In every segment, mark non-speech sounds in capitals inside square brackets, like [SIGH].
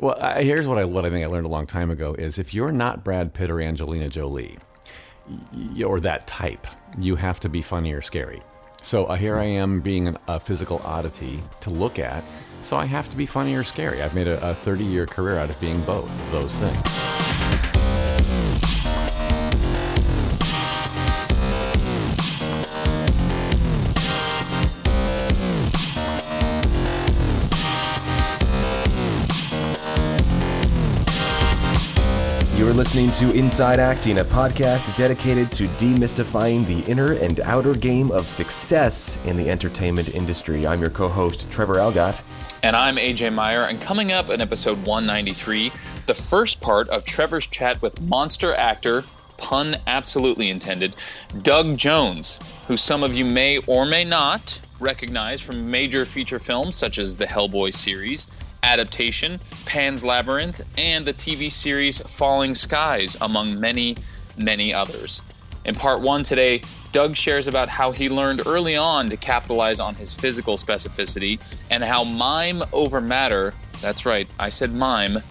Well, I, here's what I what I think I learned a long time ago is if you're not Brad Pitt or Angelina Jolie, or that type, you have to be funny or scary. So uh, here I am being an, a physical oddity to look at. So I have to be funny or scary. I've made a 30 year career out of being both of those things. Listening to Inside Acting, a podcast dedicated to demystifying the inner and outer game of success in the entertainment industry. I'm your co host, Trevor Algatt. And I'm AJ Meyer, and coming up in episode 193, the first part of Trevor's chat with monster actor, pun absolutely intended, Doug Jones, who some of you may or may not recognize from major feature films such as the Hellboy series, adaptation, Pan's Labyrinth, and the TV series Falling Skies, among many, many others. In part one today, Doug shares about how he learned early on to capitalize on his physical specificity and how mime over matter, that's right, I said mime,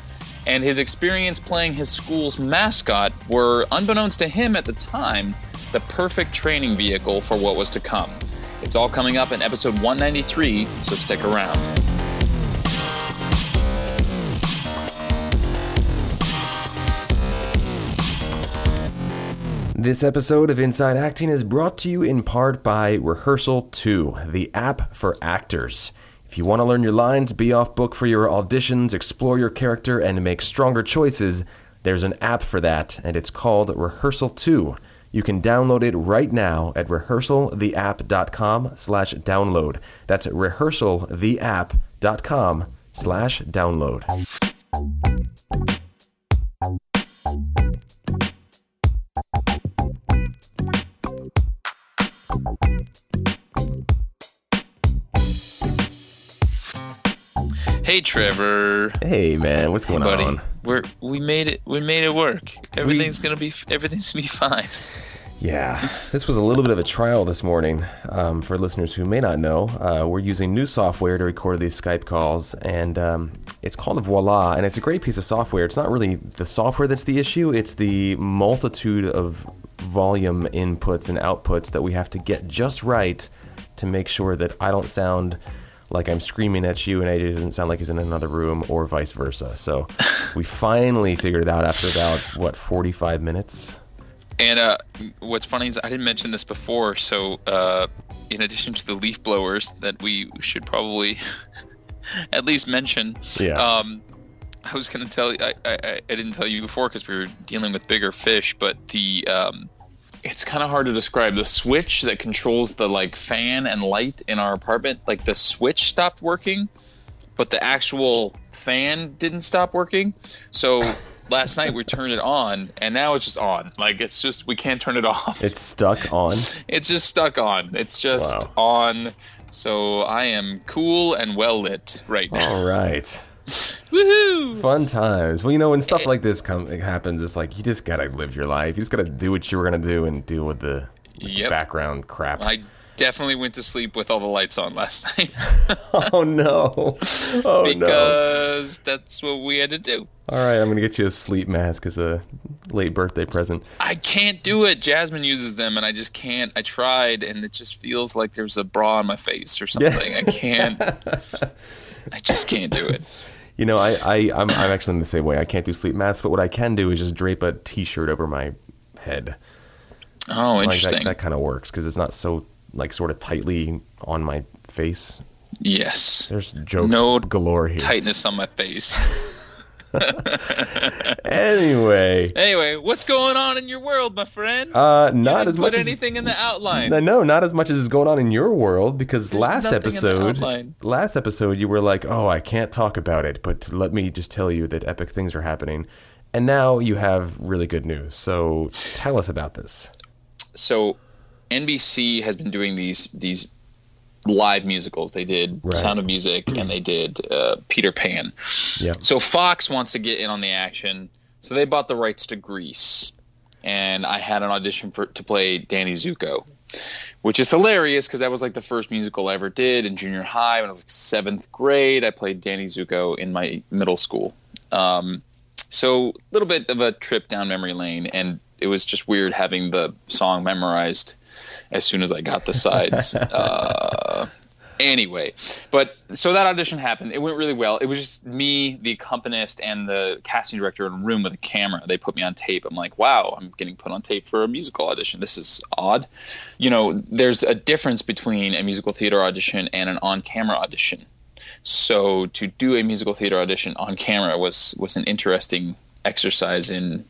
and his experience playing his school's mascot were, unbeknownst to him at the time, the perfect training vehicle for what was to come. It's all coming up in episode 193, so stick around. This episode of Inside Acting is brought to you in part by Rehearsal 2, the app for actors. If you want to learn your lines, be off book for your auditions, explore your character, and make stronger choices, there's an app for that, and it's called Rehearsal 2. You can download it right now at rehearsaltheapp.com slash download. That's rehearsaltheapp.com slash download. Hey Trevor. Hey man, what's going buddy. on? We're we made it we made it work. Everything's gonna be everything's gonna be [LAUGHS] fine. Yeah, this was a little bit of a trial this morning. Um, for listeners who may not know, uh, we're using new software to record these Skype calls, and um, it's called Voila, and it's a great piece of software. It's not really the software that's the issue; it's the multitude of volume inputs and outputs that we have to get just right to make sure that I don't sound like I'm screaming at you and AJ doesn't sound like he's in another room or vice versa. So [LAUGHS] we finally figured it out after about what 45 minutes. And uh, what's funny is I didn't mention this before. So uh, in addition to the leaf blowers that we should probably [LAUGHS] at least mention, Yeah. um, I was going to tell you. I, I, I didn't tell you before because we were dealing with bigger fish, but the um, it's kind of hard to describe. The switch that controls the like fan and light in our apartment, like the switch stopped working, but the actual fan didn't stop working. So last night we turned it on, and now it's just on. Like it's just we can't turn it [LAUGHS] off. It's stuck on. It's just stuck on. It's just Wow. on. So I am cool and well lit right now. All right. Woohoo! Fun times. Well, you know, when stuff eh. like this come, it happens, it's like you just gotta live your life. You just gotta do what you were gonna do and deal with the Yep. background crap. I definitely went to sleep with all the lights on last [LAUGHS] night [LAUGHS] oh no! [LAUGHS] Oh no! because that's what we had to do. All right, I'm gonna get you a sleep mask as a late birthday present. I can't do it. Jasmine uses them, and I just can't. I tried, and it just feels like there's a bra on my face or something. I can't. I just can't do it. You know, I, I I'm, I'm actually in the same way. I can't do sleep masks, but what I can do is just drape a t-shirt over my head. Oh, Like interesting. that, that kind of works because it's not so like sort of tightly on my face. yes. There's jokes No galore here. Tightness on my face. [LAUGHS] [LAUGHS] Anyway, Anyway, what's going on in your world, my friend? uh, You not didn't as put much as anything in the outline. No, no, not as much as is going on in your world because There's last nothing in the episode, last episode you were like, "Oh, I can't talk about it, but let me just tell you that epic things are happening." And now you have really good news. So tell us about this. so NBC has been doing these these live musicals. They did Right. Sound of Music and they did uh, Peter Pan. Yeah. So Fox wants to get in on the action, so they bought the rights to Grease, and I had an audition for to play Danny Zuko, which is hilarious because that was like the first musical I ever did in junior high when I was like seventh grade. I played Danny Zuko in my middle school, Um, so a little bit of a trip down memory lane, and it was just weird having the song memorized as soon as I got the sides. [LAUGHS] uh, anyway, but so that audition happened. It went really well. It was just me, the accompanist, and the casting director in a room with a camera. They put me on tape. I'm like, wow, I'm getting put on tape for a musical audition. This is odd. You know, there's a difference between a musical theater audition and an on-camera audition. So to do a musical theater audition on camera was was an interesting exercise in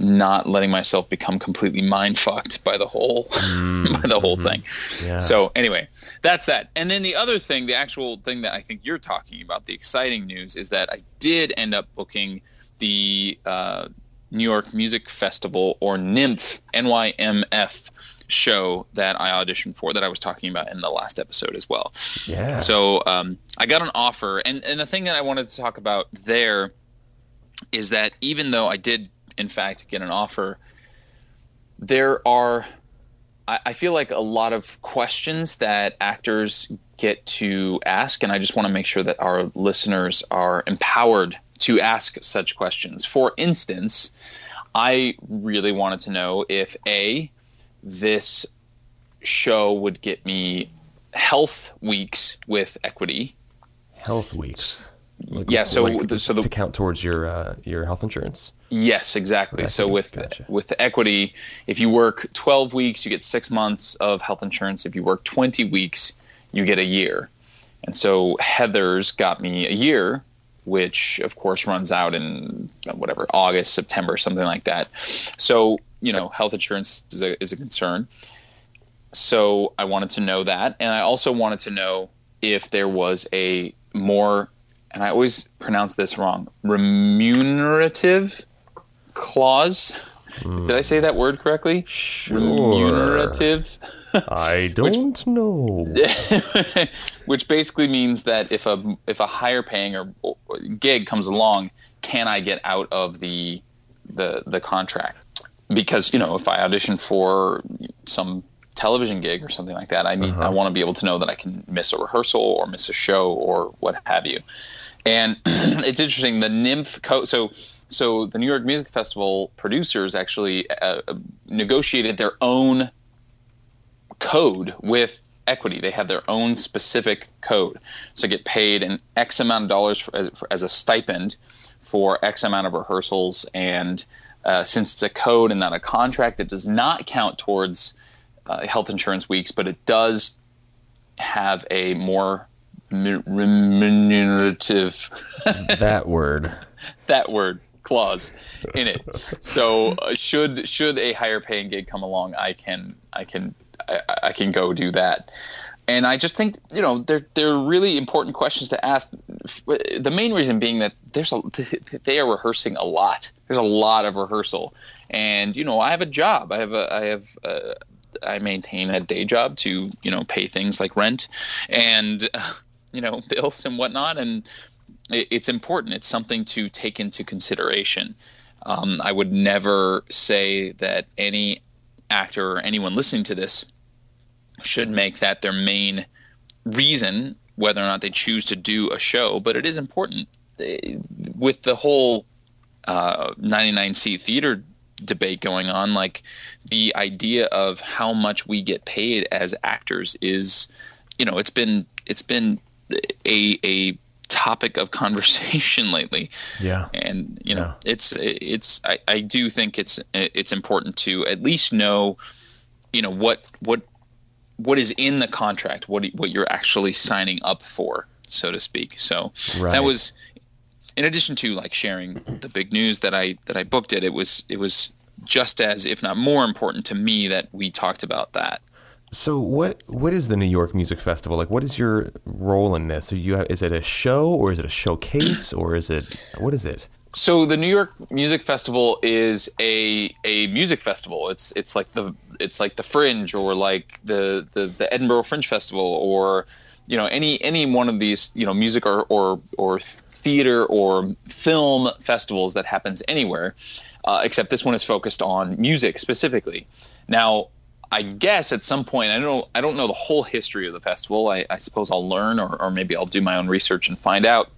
not letting myself become completely mind fucked by the whole mm, [LAUGHS] by the whole mm-hmm. thing. Yeah. So anyway, that's that. And then the other thing, the actual thing that I think you're talking about, the exciting news is that I did end up booking the uh, New York Music Festival or NYMF NYMF show that I auditioned for that I was talking about in the last episode as well. Yeah. So um, I got an offer, and and the thing that I wanted to talk about there is that even though I did in fact get an offer, there are I, I feel like a lot of questions that actors get to ask, and I just want to make sure that our listeners are empowered to ask such questions. For instance, I really wanted to know if a this show would get me health weeks with equity. Health weeks. Like, yeah, so like the, so the, to count towards your uh, your health insurance. Yes, exactly. so with gotcha. with equity, if you work 12 weeks, you get 6 months of health insurance. If you work 20 weeks, you get a year. And so Heathers got me a year, which of course runs out in whatever August, September, something like that. So, you know, health insurance is a is a concern. So, I wanted to know that, and I also wanted to know if there was a more and I always pronounce this wrong, remunerative clause. Mm. Did I say that word correctly? Sure. Remunerative. I [LAUGHS] don't which, know. [LAUGHS] which basically means that if a if a higher paying or, or gig comes along, can I get out of the the the contract? Because you know, if I audition for some television gig or something like that, I need uh-huh. I want to be able to know that I can miss a rehearsal or miss a show or what have you. And [CLEARS THROAT] it's interesting. The NYMF co- so so the New York Music Festival producers actually uh, negotiated their own code with equity. They have their own specific code, so get paid an X amount of dollars for, as, for, as, a stipend for X amount of rehearsals. And uh, since it's a code and not a contract, it does not count towards uh, health insurance weeks, but it does have a more remunerative. [LAUGHS] that word. that word clause in it. So uh, should should a higher paying gig come along, I can I can I, I, can go do that. And I just think you know they're they're really important questions to ask. The main reason being that there's a they are rehearsing a lot. There's a lot of rehearsal, and you know I have a job. I have a I have. A, I maintain a day job to you know pay things like rent, and [LAUGHS] you know [LAUGHS] bills and whatnot, and it, it's important. It's something to take into consideration. Um, I would never say that any actor or anyone listening to this should make that their main reason whether or not they choose to do a show, but it is important. With the whole uh, 99 theater debate going on, like the idea of how much we get paid as actors is, you know, it's been it's been a a topic of conversation [LAUGHS] lately. Yeah. And you know, yeah. it's it's I, I do think it's it's important to at least know, you know, what what what is in the contract, what what you're actually signing up for, so to speak. So right. that was in addition to like sharing the big news that I that I booked it, it was it was just as if not more important to me that we talked about that. So what what is the New York Music Festival like? What is your role in this? Are you is it a show or is it a showcase or is it what is it? So the New York Music Festival is a a music festival. It's it's like the it's like the Fringe or like the the, the Edinburgh Fringe Festival or you know any any one of these you know music or or, or theater or film festivals that happens anywhere. Uh, except this one is focused on music specifically. Now, I guess at some point I don't I don't know the whole history of the festival. I, I suppose I'll learn, or, or maybe I'll do my own research and find out.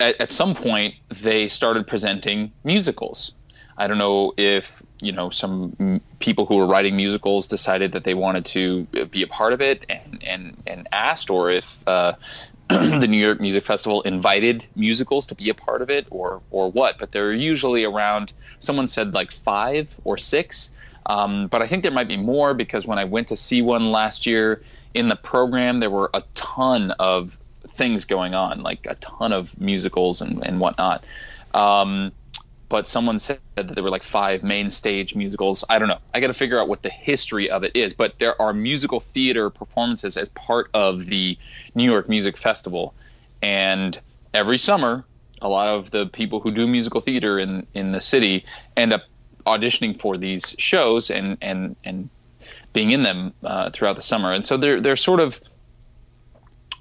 at, at some point they started presenting musicals. I don't know if you know some people who were writing musicals decided that they wanted to be a part of it and and and asked, or if uh, [CLEARS THROAT] the New York Music Festival invited musicals to be a part of it, or or what. But they're usually around. Someone said like five or six. Um, but I think there might be more because when I went to see one last year in the program, there were a ton of things going on, like a ton of musicals and, and whatnot. Um, but someone said that there were like five main stage musicals. I don't know. I got to figure out what the history of it is. But there are musical theater performances as part of the New York Music Festival, and every summer, a lot of the people who do musical theater in in the city end up auditioning for these shows and and and being in them uh, throughout the summer. And so they're they're sort of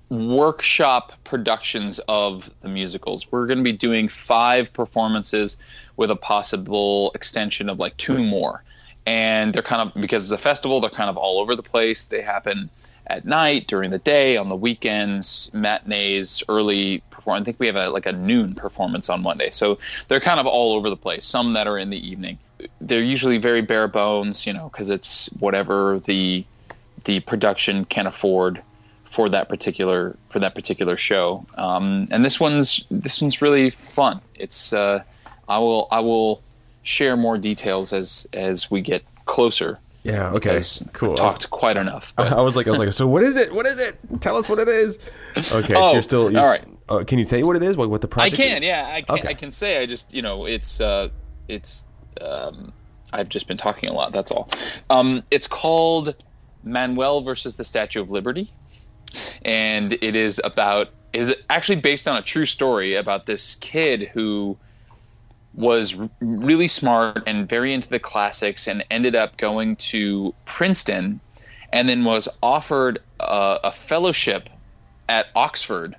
workshop productions of the musicals. We're going to be doing five performances with a possible extension of like two more. And they're kind of because it's a festival, they're kind of all over the place. They happen at night, during the day, on the weekends, matinees, early perform. I think we have a like a noon performance on Monday. So they're kind of all over the place. Some that are in the evening. They're usually very bare bones, you know, because it's whatever the the production can afford for that particular for that particular show. Um, and this one's this one's really fun. It's uh, I will I will share more details as as we get closer. Yeah. Okay. Cool. I've talked quite enough. I, but- [LAUGHS] I was like, I was like, so what is it? What is it? Tell us what it is. Okay. so Oh, you're still. You're, all right. Uh, can you say what it is? What, what the I project can, is? yeah, I can. Okay. I can say. I just, you know, it's, uh, it's. Um, I've just been talking a lot. That's all. Um, it's called Manuel versus the Statue of Liberty, and it is about is actually based on a true story about this kid who was really smart and very into the classics and ended up going to Princeton and then was offered a, a fellowship at Oxford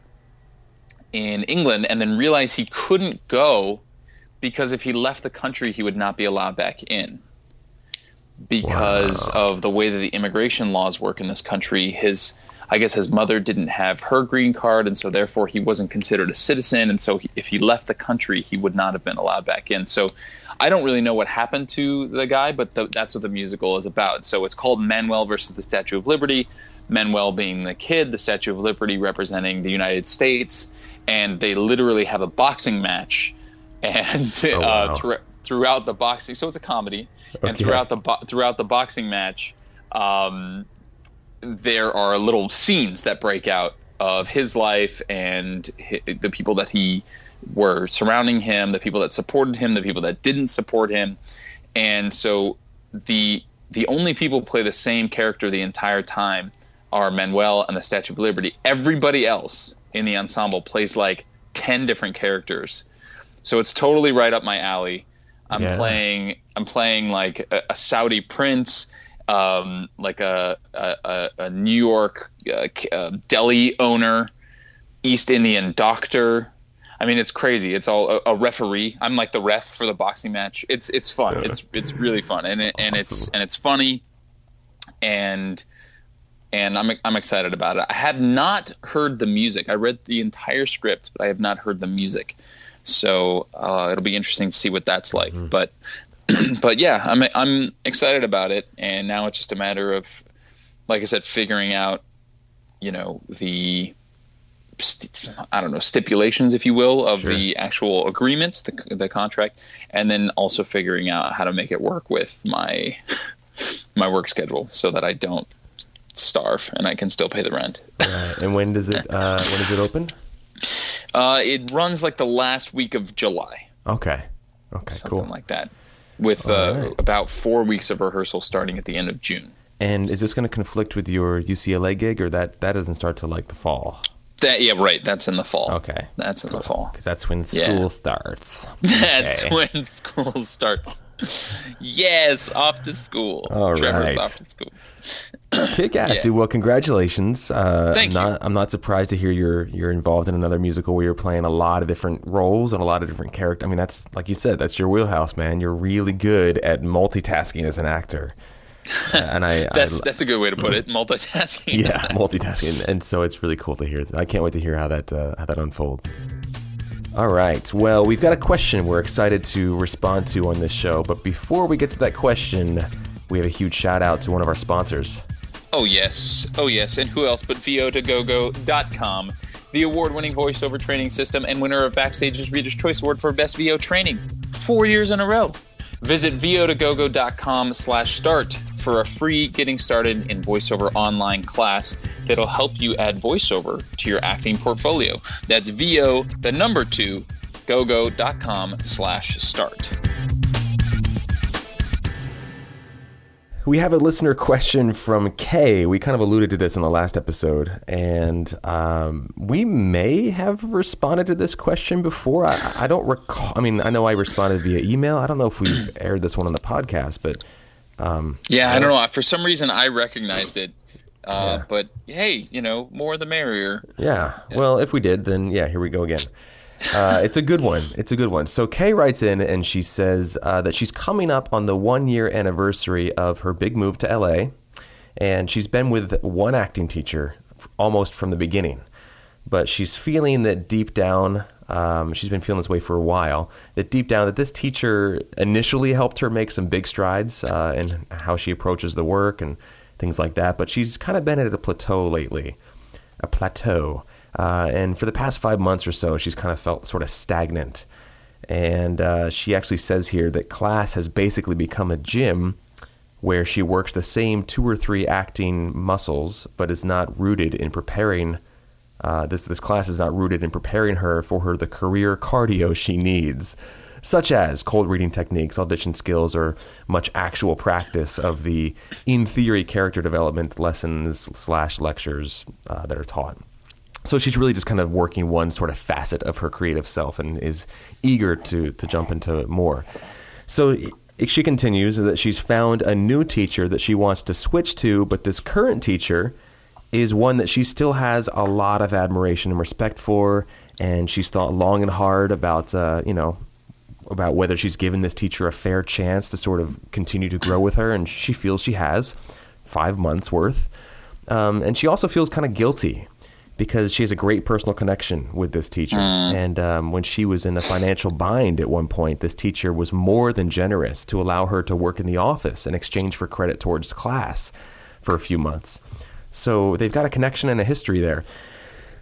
in England and then realized he couldn't go because if he left the country he would not be allowed back in because of the way that the immigration laws work in this country his I guess his mother didn't have her green card, and so therefore he wasn't considered a citizen. And so he, if he left the country, he would not have been allowed back in. So I don't really know what happened to the guy, but the, that's what the musical is about. So it's called Manuel versus the Statue of Liberty. Manuel being the kid, the Statue of Liberty representing the United States, and they literally have a boxing match, and Oh, wow. uh, thr- throughout the boxing, so it's a comedy, and throughout the bo- throughout the boxing match. Um, there are little scenes that break out of his life and hi the people that he were surrounding him, the people that supported him, the people that didn't support him, and so the the only people who play the same character the entire time are Manuel and the Statue of Liberty. Everybody else in the ensemble plays like ten different characters, so it's totally right up my alley. I'm Yeah. playing I'm playing like a, a Saudi prince, um, like a a, a, New York uh, uh, deli owner, East Indian doctor. I mean, it's crazy. It's all a, a referee. I'm like the ref for the boxing match. It's it's fun. It's it's really fun, and it, and it's and it's funny, and and I'm I'm excited about it. I have not heard the music. I read the entire script, but I have not heard the music. So uh, it'll be interesting to see what that's like. But [CLEARS THROAT] but yeah, I'm I'm excited about it, and now it's just a matter of, like I said, figuring out, you know, the I don't know stipulations, if you will, of Sure. the actual agreement, the the contract, and then also figuring out how to make it work with my [LAUGHS] my work schedule so that I don't starve and I can still pay the rent. Right. And when does it? Uh, when does it open? [LAUGHS] Uh, it runs like the last week of July. Okay. Okay. Cool. Something Cool. like that, with uh, right. about four weeks of rehearsal starting at the end of June. And is this going to conflict with your UCLA gig, or that that doesn't start till like the fall? That yeah, right. That's in the fall. Okay. that's in the fall. Because that's when school Yeah. starts. [LAUGHS] That's Okay. when school starts. yes, off to school. All Trevor's right. off to school. [COUGHS] Kick ass, Yeah. dude. Well, congratulations. Uh, Thank I'm you. not, I'm not surprised to hear you're you're involved in another musical where you're playing a lot of different roles and a lot of different characters. I mean, that's like you said, that's your wheelhouse, man. You're really good at multitasking as an actor. [LAUGHS] And I, That's I, that's a good way to put it. [LAUGHS] Multitasking. yeah, [LAUGHS] multitasking, and so it's really cool to hear. I can't wait to hear how that uh, how that unfolds. All right. Well, we've got a question we're excited to respond to on this show. But before we get to that question, we have a huge shout out to one of our sponsors. Oh, yes. Oh, yes. And who else but VO2GoGo.com, the award winning voiceover training system and winner of Backstage's Reader's Choice Award for Best VO Training four years in a row. Visit VO2GoGo.com slash start a free getting started in voiceover online class that'll help you add voiceover to your acting portfolio. That's VO, the number two, gogo.com slash start. We have a listener question from Kay. We kind of alluded to this in the last episode, and um, we may have responded to this question before. I, I, don't recall. I mean, I know I responded via email. I don't know if we've aired this one on the podcast, but um, yeah, I don't know. For some reason, I recognized it. Uh, yeah. But hey, you know, more the merrier. Yeah. yeah. Well, if we did, then yeah, here we go again. Uh, it's a good one. It's a good one. So Kay writes in and she says uh, that she's coming up on the one year anniversary of her big move to LA, and she's been with one acting teacher almost from the beginning. But she's feeling that deep down, um, she's been feeling this way for a while. That deep down, that this teacher initially helped her make some big strides uh, in how she approaches the work and things like that. But she's kind of been at a plateau lately, a plateau. Uh, and for the past five months or so, she's kind of felt sort of stagnant. And uh, she actually says here that class has basically become a gym where she works the same two or three acting muscles, but is not rooted in preparing. Uh, this this class is not rooted in preparing her for her the career cardio she needs, such as cold reading techniques, audition skills, or much actual practice of the in theory character development lessons slash lectures uh, that are taught. So she's really just kind of working one sort of facet of her creative self and is eager to to jump into more. So she continues that she's found a new teacher that she wants to switch to, but this current teacher is one that she still has a lot of admiration and respect for, and she's thought long and hard about uh, you know about whether she's given this teacher a fair chance to sort of continue to grow with her, and she feels she has five months worth. Um, and she also feels kind of guilty because she has a great personal connection with this teacher. Mm. And um, when she was in a financial bind at one point, this teacher was more than generous to allow her to work in the office in exchange for credit towards class for a few months. So they've got a connection and a history there.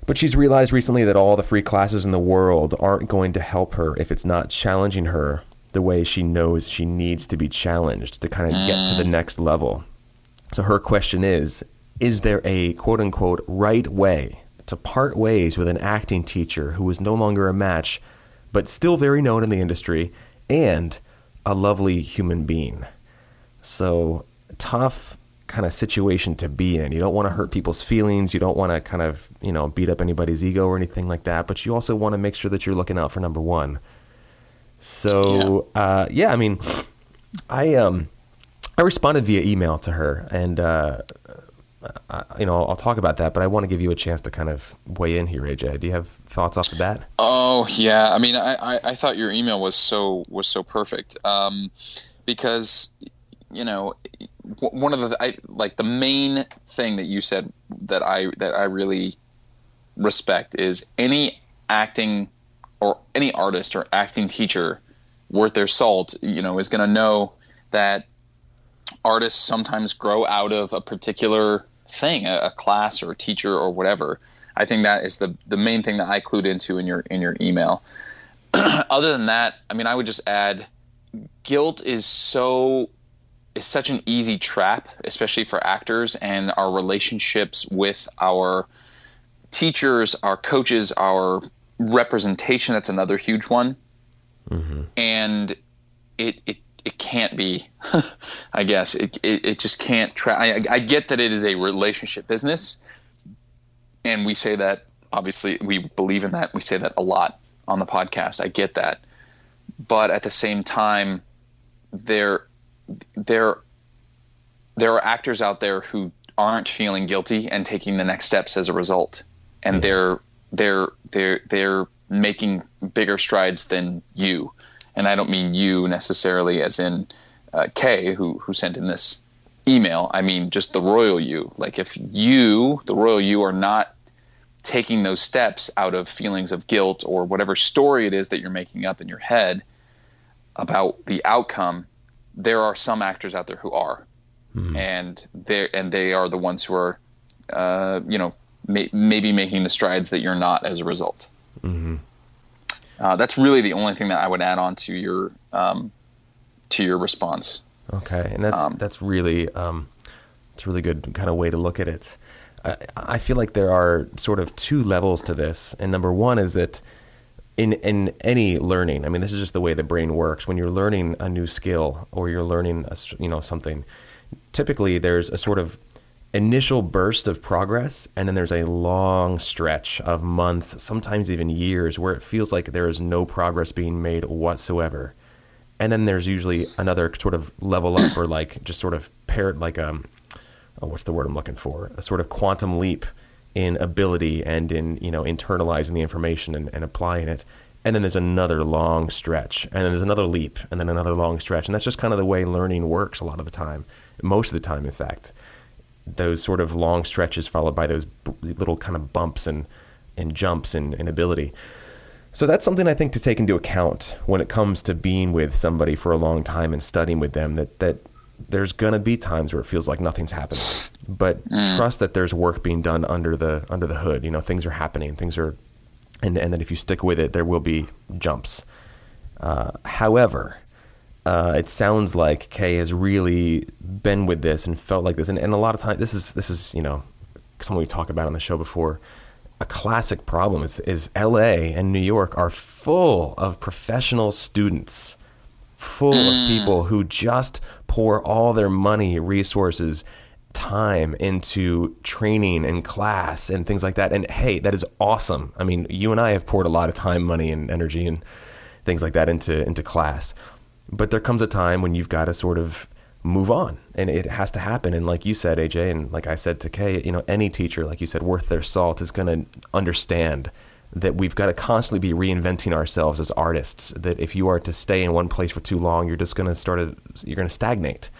But she's realized recently that all the free classes in the world aren't going to help her if it's not challenging her the way she knows she needs to be challenged to kind of mm. get to the mm. next level. So her question is Is there a quote unquote right way to part ways with an acting teacher who is no longer a match, but still very known in the industry and a lovely human being. So, tough kind of situation to be in. You don't want to hurt people's feelings. You don't want to kind of, you know, beat up anybody's ego or anything like that. But you also want to make sure that you're looking out for number one. So, yeah, uh, yeah I mean, I um, I responded via email to her, and uh, uh, you know, I'll talk about that, but I want to give you a chance to kind of weigh in here, AJ. Do you have thoughts off the bat? Oh yeah, I mean, I, I, I thought your email was so was so perfect um, because you know one of the I, like the main thing that you said that I that I really respect is any acting or any artist or acting teacher worth their salt, you know, is going to know that artists sometimes grow out of a particular thing, a, a class or a teacher or whatever. I think that is the the main thing that I clued into in your in your email. [CLEARS THROAT] Other than that, I mean, I would just add, guilt is so is such an easy trap, especially for actors and our relationships with our teachers, our coaches, our representation. That's another huge one, mm-hmm. and it it it can't be. [LAUGHS] I guess it, it, it just can't. Tra- I, I get that it is a relationship business, and we say that obviously we believe in that. We say that a lot on the podcast. I get that, but at the same time, there there there are actors out there who aren't feeling guilty and taking the next steps as a result, and they're they're they're they're making bigger strides than you and I don't mean you necessarily as in uh, Kay, who who sent in this email. I mean just the royal you. Like if you, the royal you, are not taking those steps out of feelings of guilt or whatever story it is that you're making up in your head about the outcome, there are some actors out there who are, mm-hmm. and they and they are the ones who are, uh, you know, may, maybe making the strides that you're not as a result. Mm-hmm. Uh, that's really the only thing that I would add on to your um, to your response. Okay, and that's um, that's really um, it's a really good kind of way to look at it. I, I feel like there are sort of two levels to this, and number one is that in in any learning, I mean, this is just the way the brain works. When you're learning a new skill or you're learning, a, you know, something, typically there's a sort of initial burst of progress, and then there's a long stretch of months, sometimes even years, where it feels like there is no progress being made whatsoever. And then there's usually another sort of level up, or like just sort of paired, like um, oh, what's the word I'm looking for? A sort of quantum leap in ability and in you know internalizing the information and, and applying it. And then there's another long stretch, and then there's another leap, and then another long stretch, and that's just kind of the way learning works a lot of the time, most of the time, in fact those sort of long stretches followed by those little kind of bumps and, and jumps in, in ability. So that's something I think to take into account when it comes to being with somebody for a long time and studying with them that, that there's going to be times where it feels like nothing's happening. But mm. trust that there's work being done under the under the hood. You know, things are happening. Things are and and that if you stick with it, there will be jumps. Uh, however, uh, it sounds like Kay has really been with this and felt like this, and, and a lot of times this is this is you know something we talked about on the show before. A classic problem is is L.A. and New York are full of professional students, full of mm. people who just pour all their money, resources, time into training and class and things like that. And hey, that is awesome. I mean, you and I have poured a lot of time, money, and energy and things like that into into class but there comes a time when you've got to sort of move on and it has to happen and like you said aj and like i said to kay you know any teacher like you said worth their salt is going to understand that we've got to constantly be reinventing ourselves as artists that if you are to stay in one place for too long you're just going to start to you're going to stagnate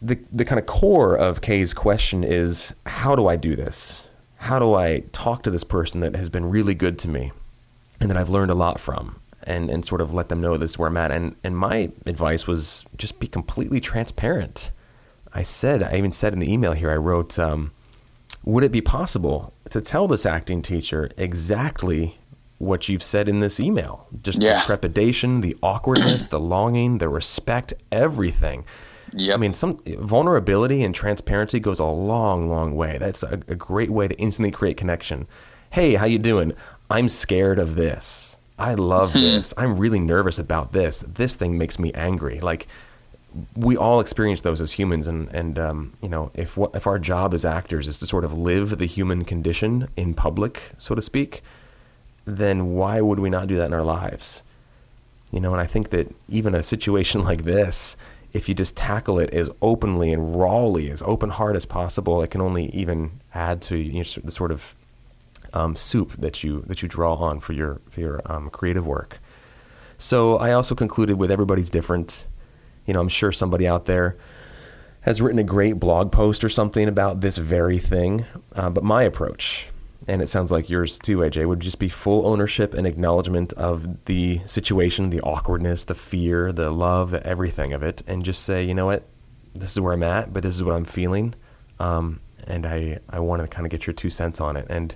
the the kind of core of kay's question is how do i do this how do i talk to this person that has been really good to me and that i've learned a lot from and, and sort of let them know this is where I'm at. And, and my advice was just be completely transparent. I said, I even said in the email here, I wrote, um, would it be possible to tell this acting teacher exactly what you've said in this email? Just yeah. the trepidation, the [CLEARS THROAT] awkwardness, the longing, the respect, everything. Yep. I mean, some vulnerability and transparency goes a long, long way. That's a, a great way to instantly create connection. Hey, how you doing? I'm scared of this I love hmm. this. I'm really nervous about this. This thing makes me angry. Like we all experience those as humans, and and um, you know if what if our job as actors is to sort of live the human condition in public, so to speak, then why would we not do that in our lives? You know, and I think that even a situation [LAUGHS] like this, if you just tackle it as openly and rawly, as open heart as possible, it can only even add to you know, the sort of um, soup that you that you draw on for your for your um, creative work. So I also concluded with everybody's different. You know, I'm sure somebody out there has written a great blog post or something about this very thing. Uh, but my approach, and it sounds like yours too, AJ, would just be full ownership and acknowledgement of the situation, the awkwardness, the fear, the love, everything of it, and just say, you know what, this is where I'm at, but this is what I'm feeling, um, and I I want to kind of get your two cents on it, and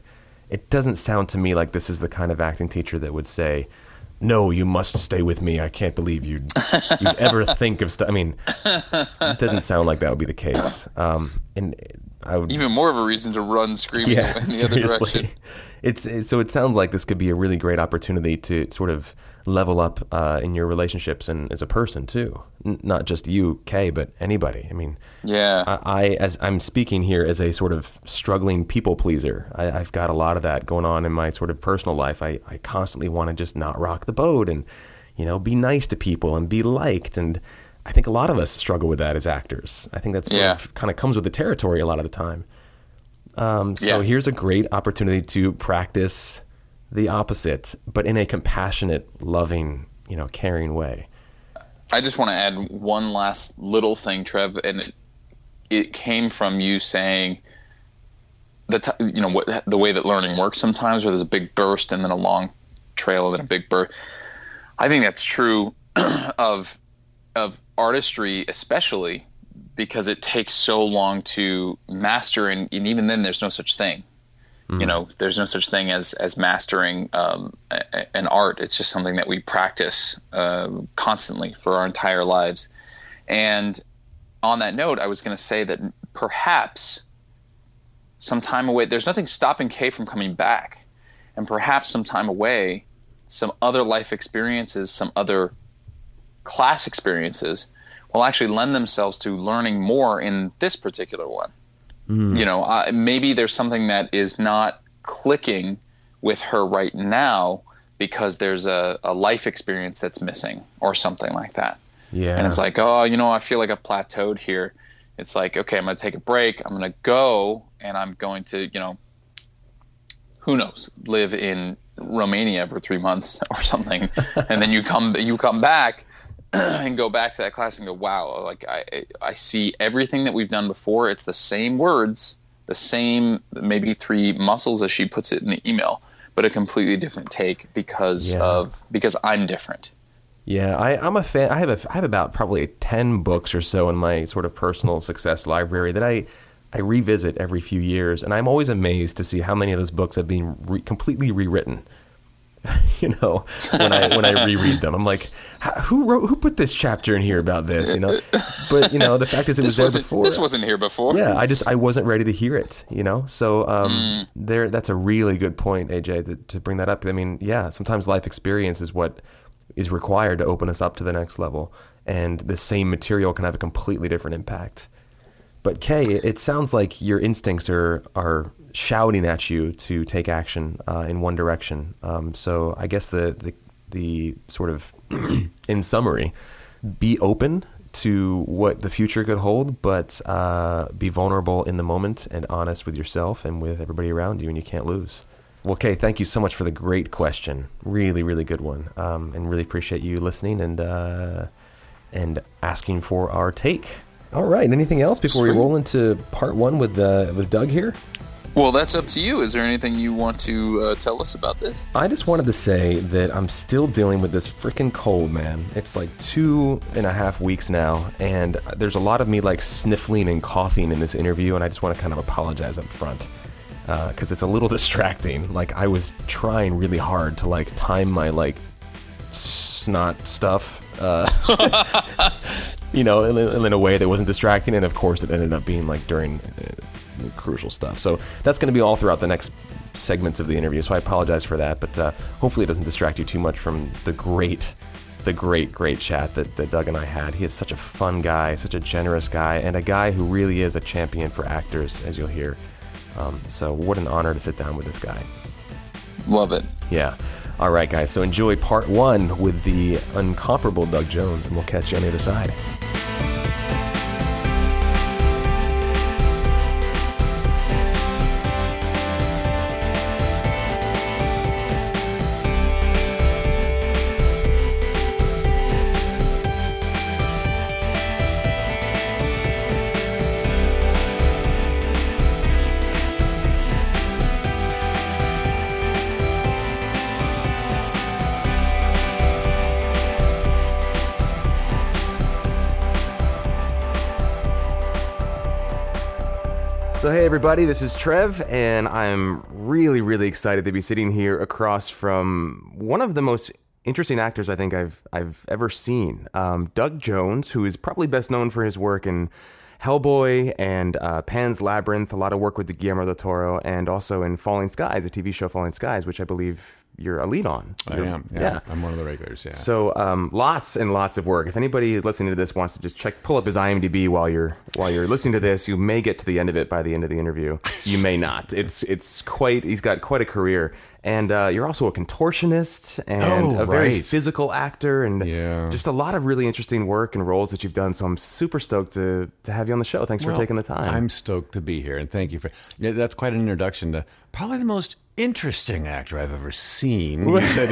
it doesn't sound to me like this is the kind of acting teacher that would say, "No, you must stay with me. I can't believe you'd, you'd ever [LAUGHS] think of stuff." I mean, it doesn't sound like that would be the case. Um, and I would even more of a reason to run screaming yeah, in the [LAUGHS] seriously. other direction. It's, it's so it sounds like this could be a really great opportunity to sort of level up uh, in your relationships and as a person too. N- not just you, Kay, but anybody. I mean, yeah. I, I, as I'm speaking here as a sort of struggling people pleaser, I, have got a lot of that going on in my sort of personal life. I, I constantly want to just not rock the boat and you know be nice to people and be liked and. I think a lot of us struggle with that as actors. I think that's yeah. kind of comes with the territory a lot of the time. Um, so yeah. here's a great opportunity to practice the opposite, but in a compassionate, loving, you know, caring way. I just want to add one last little thing, Trev, and it, it came from you saying the t- you know what the way that learning works sometimes, where there's a big burst and then a long trail and then a big burst. I think that's true [CLEARS THROAT] of of artistry, especially because it takes so long to master, and, and even then, there's no such thing. Mm-hmm. You know, there's no such thing as as mastering um, a, an art. It's just something that we practice uh, constantly for our entire lives. And on that note, I was going to say that perhaps some time away, there's nothing stopping Kay from coming back, and perhaps some time away, some other life experiences, some other class experiences will actually lend themselves to learning more in this particular one. Mm. You know, uh, maybe there's something that is not clicking with her right now because there's a, a life experience that's missing or something like that. Yeah. And it's like, oh, you know, I feel like I've plateaued here. It's like, okay, I'm going to take a break. I'm going to go and I'm going to, you know, who knows, live in Romania for three months [LAUGHS] or something. [LAUGHS] and then you come, you come back [CLEARS THROAT] and go back to that class and go, wow, like I, I see everything that we've done before. It's the same words, the same maybe three muscles as she puts it in the email, but a completely different take because yeah. of because I'm different. Yeah, I, I'm a fan. I have a, I have about probably ten books or so in my sort of personal success library that I I revisit every few years, and I'm always amazed to see how many of those books have been re- completely rewritten. [LAUGHS] you know, when I when I reread them, I'm like, who wrote who put this chapter in here about this? You know, but you know the fact is it was there before. This wasn't here before. Yeah, I just I wasn't ready to hear it. You know, so um, mm. there that's a really good point, AJ, to, to bring that up. I mean, yeah, sometimes life experience is what is required to open us up to the next level, and the same material can have a completely different impact. But Kay, it sounds like your instincts are are shouting at you to take action uh, in one direction. Um, so I guess the, the the sort of [CLEARS THROAT] in summary, be open to what the future could hold, but uh, be vulnerable in the moment and honest with yourself and with everybody around you, and you can't lose. Well, okay, thank you so much for the great question. Really, really good one, um, and really appreciate you listening and uh, and asking for our take. All right, anything else before Sweet. we roll into part one with uh, with Doug here? Well, that's up to you. Is there anything you want to uh, tell us about this? I just wanted to say that I'm still dealing with this freaking cold, man. It's like two and a half weeks now, and there's a lot of me like sniffling and coughing in this interview, and I just want to kind of apologize up front because uh, it's a little [LAUGHS] distracting. Like I was trying really hard to like time my like snot stuff. Uh, [LAUGHS] [LAUGHS] you know, in, in, a way that wasn't distracting, and of course, it ended up being like during uh, crucial stuff. So that's going to be all throughout the next segments of the interview. So I apologize for that, but uh, hopefully it doesn't distract you too much from the great, the great, great chat that, that Doug and I had. He is such a fun guy, such a generous guy, and a guy who really is a champion for actors, as you'll hear. Um, so what an honor to sit down with this guy. Love it. Yeah. All right, guys. So enjoy part one with the incomparable Doug Jones, and we'll catch you on the other side. Everybody, this is Trev, and I'm really, really excited to be sitting here across from one of the most interesting actors I think I've I've ever seen, um, Doug Jones, who is probably best known for his work in Hellboy and uh, Pan's Labyrinth, a lot of work with Guillermo del Toro, and also in Falling Skies, a TV show Falling Skies, which I believe you're a lead on. I am. Yeah, yeah, I'm one of the regulars. Yeah. So um, lots and lots of work. If anybody listening to this wants to just check, pull up his IMDb while you're while you're listening to this, you may get to the end of it by the end of the interview. You may not. [LAUGHS] It's it's quite. He's got quite a career, and uh, you're also a contortionist and oh, a very physical actor, and yeah. just a lot of really interesting work and roles that you've done. So I'm super stoked to to have you on the show. Thanks well, for taking the time. I'm stoked to be here, and thank you for. Yeah, that's quite an introduction to Probably the most interesting actor I've ever seen. He said,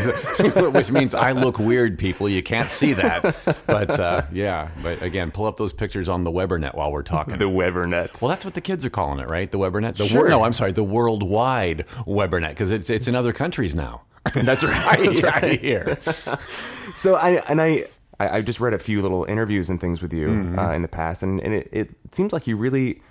[LAUGHS] which means I look weird, people. You can't see that. But uh, yeah, but again, pull up those pictures on the Webernet while we're talking. The Webernet. well, that's what the kids are calling it, right? The Webernet. The Sure. no, I'm sorry, the worldwide Webernet because it's it's in other countries now. [LAUGHS] That's right. [LAUGHS] That's right right. here. So I and I I I just read a few little interviews and things with you Mm-hmm. uh, in the past, and, and it, it seems like you really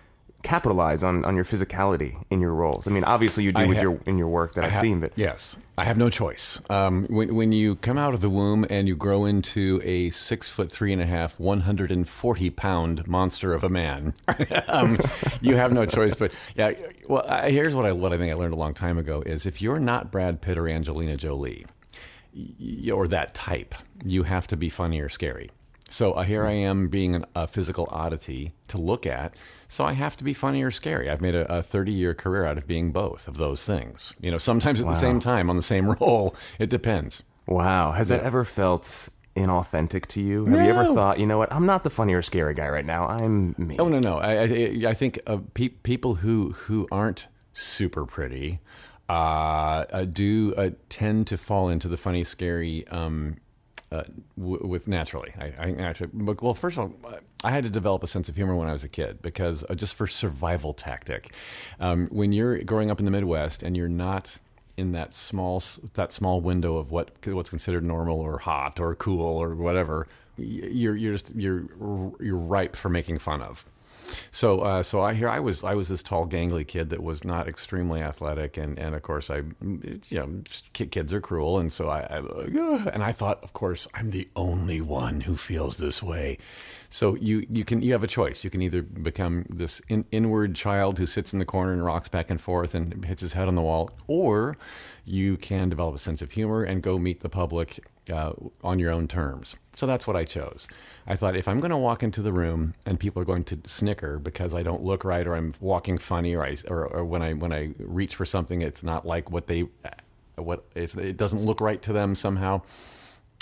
capitalize on, on your physicality in your roles. I mean, obviously you do I with ha- your in your work that I've ha- seen, but yes, I have no choice. Um, when when you come out of the womb and you grow into a six foot three and a half, one hundred and forty pound monster of a man, [LAUGHS] um, you have no choice. But yeah, well, I, here's what I what I think I learned a long time ago is if you're not Brad Pitt or Angelina Jolie, y- or that type, you have to be funny or scary. So uh, here I am being an, a physical oddity to look at. So I have to be funny or scary. I've made a 30 year career out of being both of those things. You know, sometimes at the same time on the same [LAUGHS] role. It depends. wow, has that ever felt inauthentic to you? Have you ever thought, you know what, I'm not the funny or scary guy right now. I'm me. Oh no, no. I I, I think uh, pe- people who who aren't super pretty uh, uh, do uh, tend to fall into the funny, scary. Um, uh, w- with naturally, I, I actually, but, well, first of all, I had to develop a sense of humor when I was a kid because uh, just for survival tactic. Um, when you're growing up in the Midwest and you're not in that small that small window of what what's considered normal or hot or cool or whatever, you're you're just you're you're ripe for making fun of. So, uh, so I here I was I was this tall, gangly kid that was not extremely athletic, and, and of course I, you know, kids are cruel, and so I, I and I thought, of course, I'm the only one who feels this way. So you you can you have a choice. You can either become this in, inward child who sits in the corner and rocks back and forth and hits his head on the wall, or you can develop a sense of humor and go meet the public uh, on your own terms. So that's what I chose. I thought if I'm going to walk into the room and people are going to snicker because I don't look right or I'm walking funny or I or, or when I when I reach for something it's not like what they what it's, it doesn't look right to them somehow.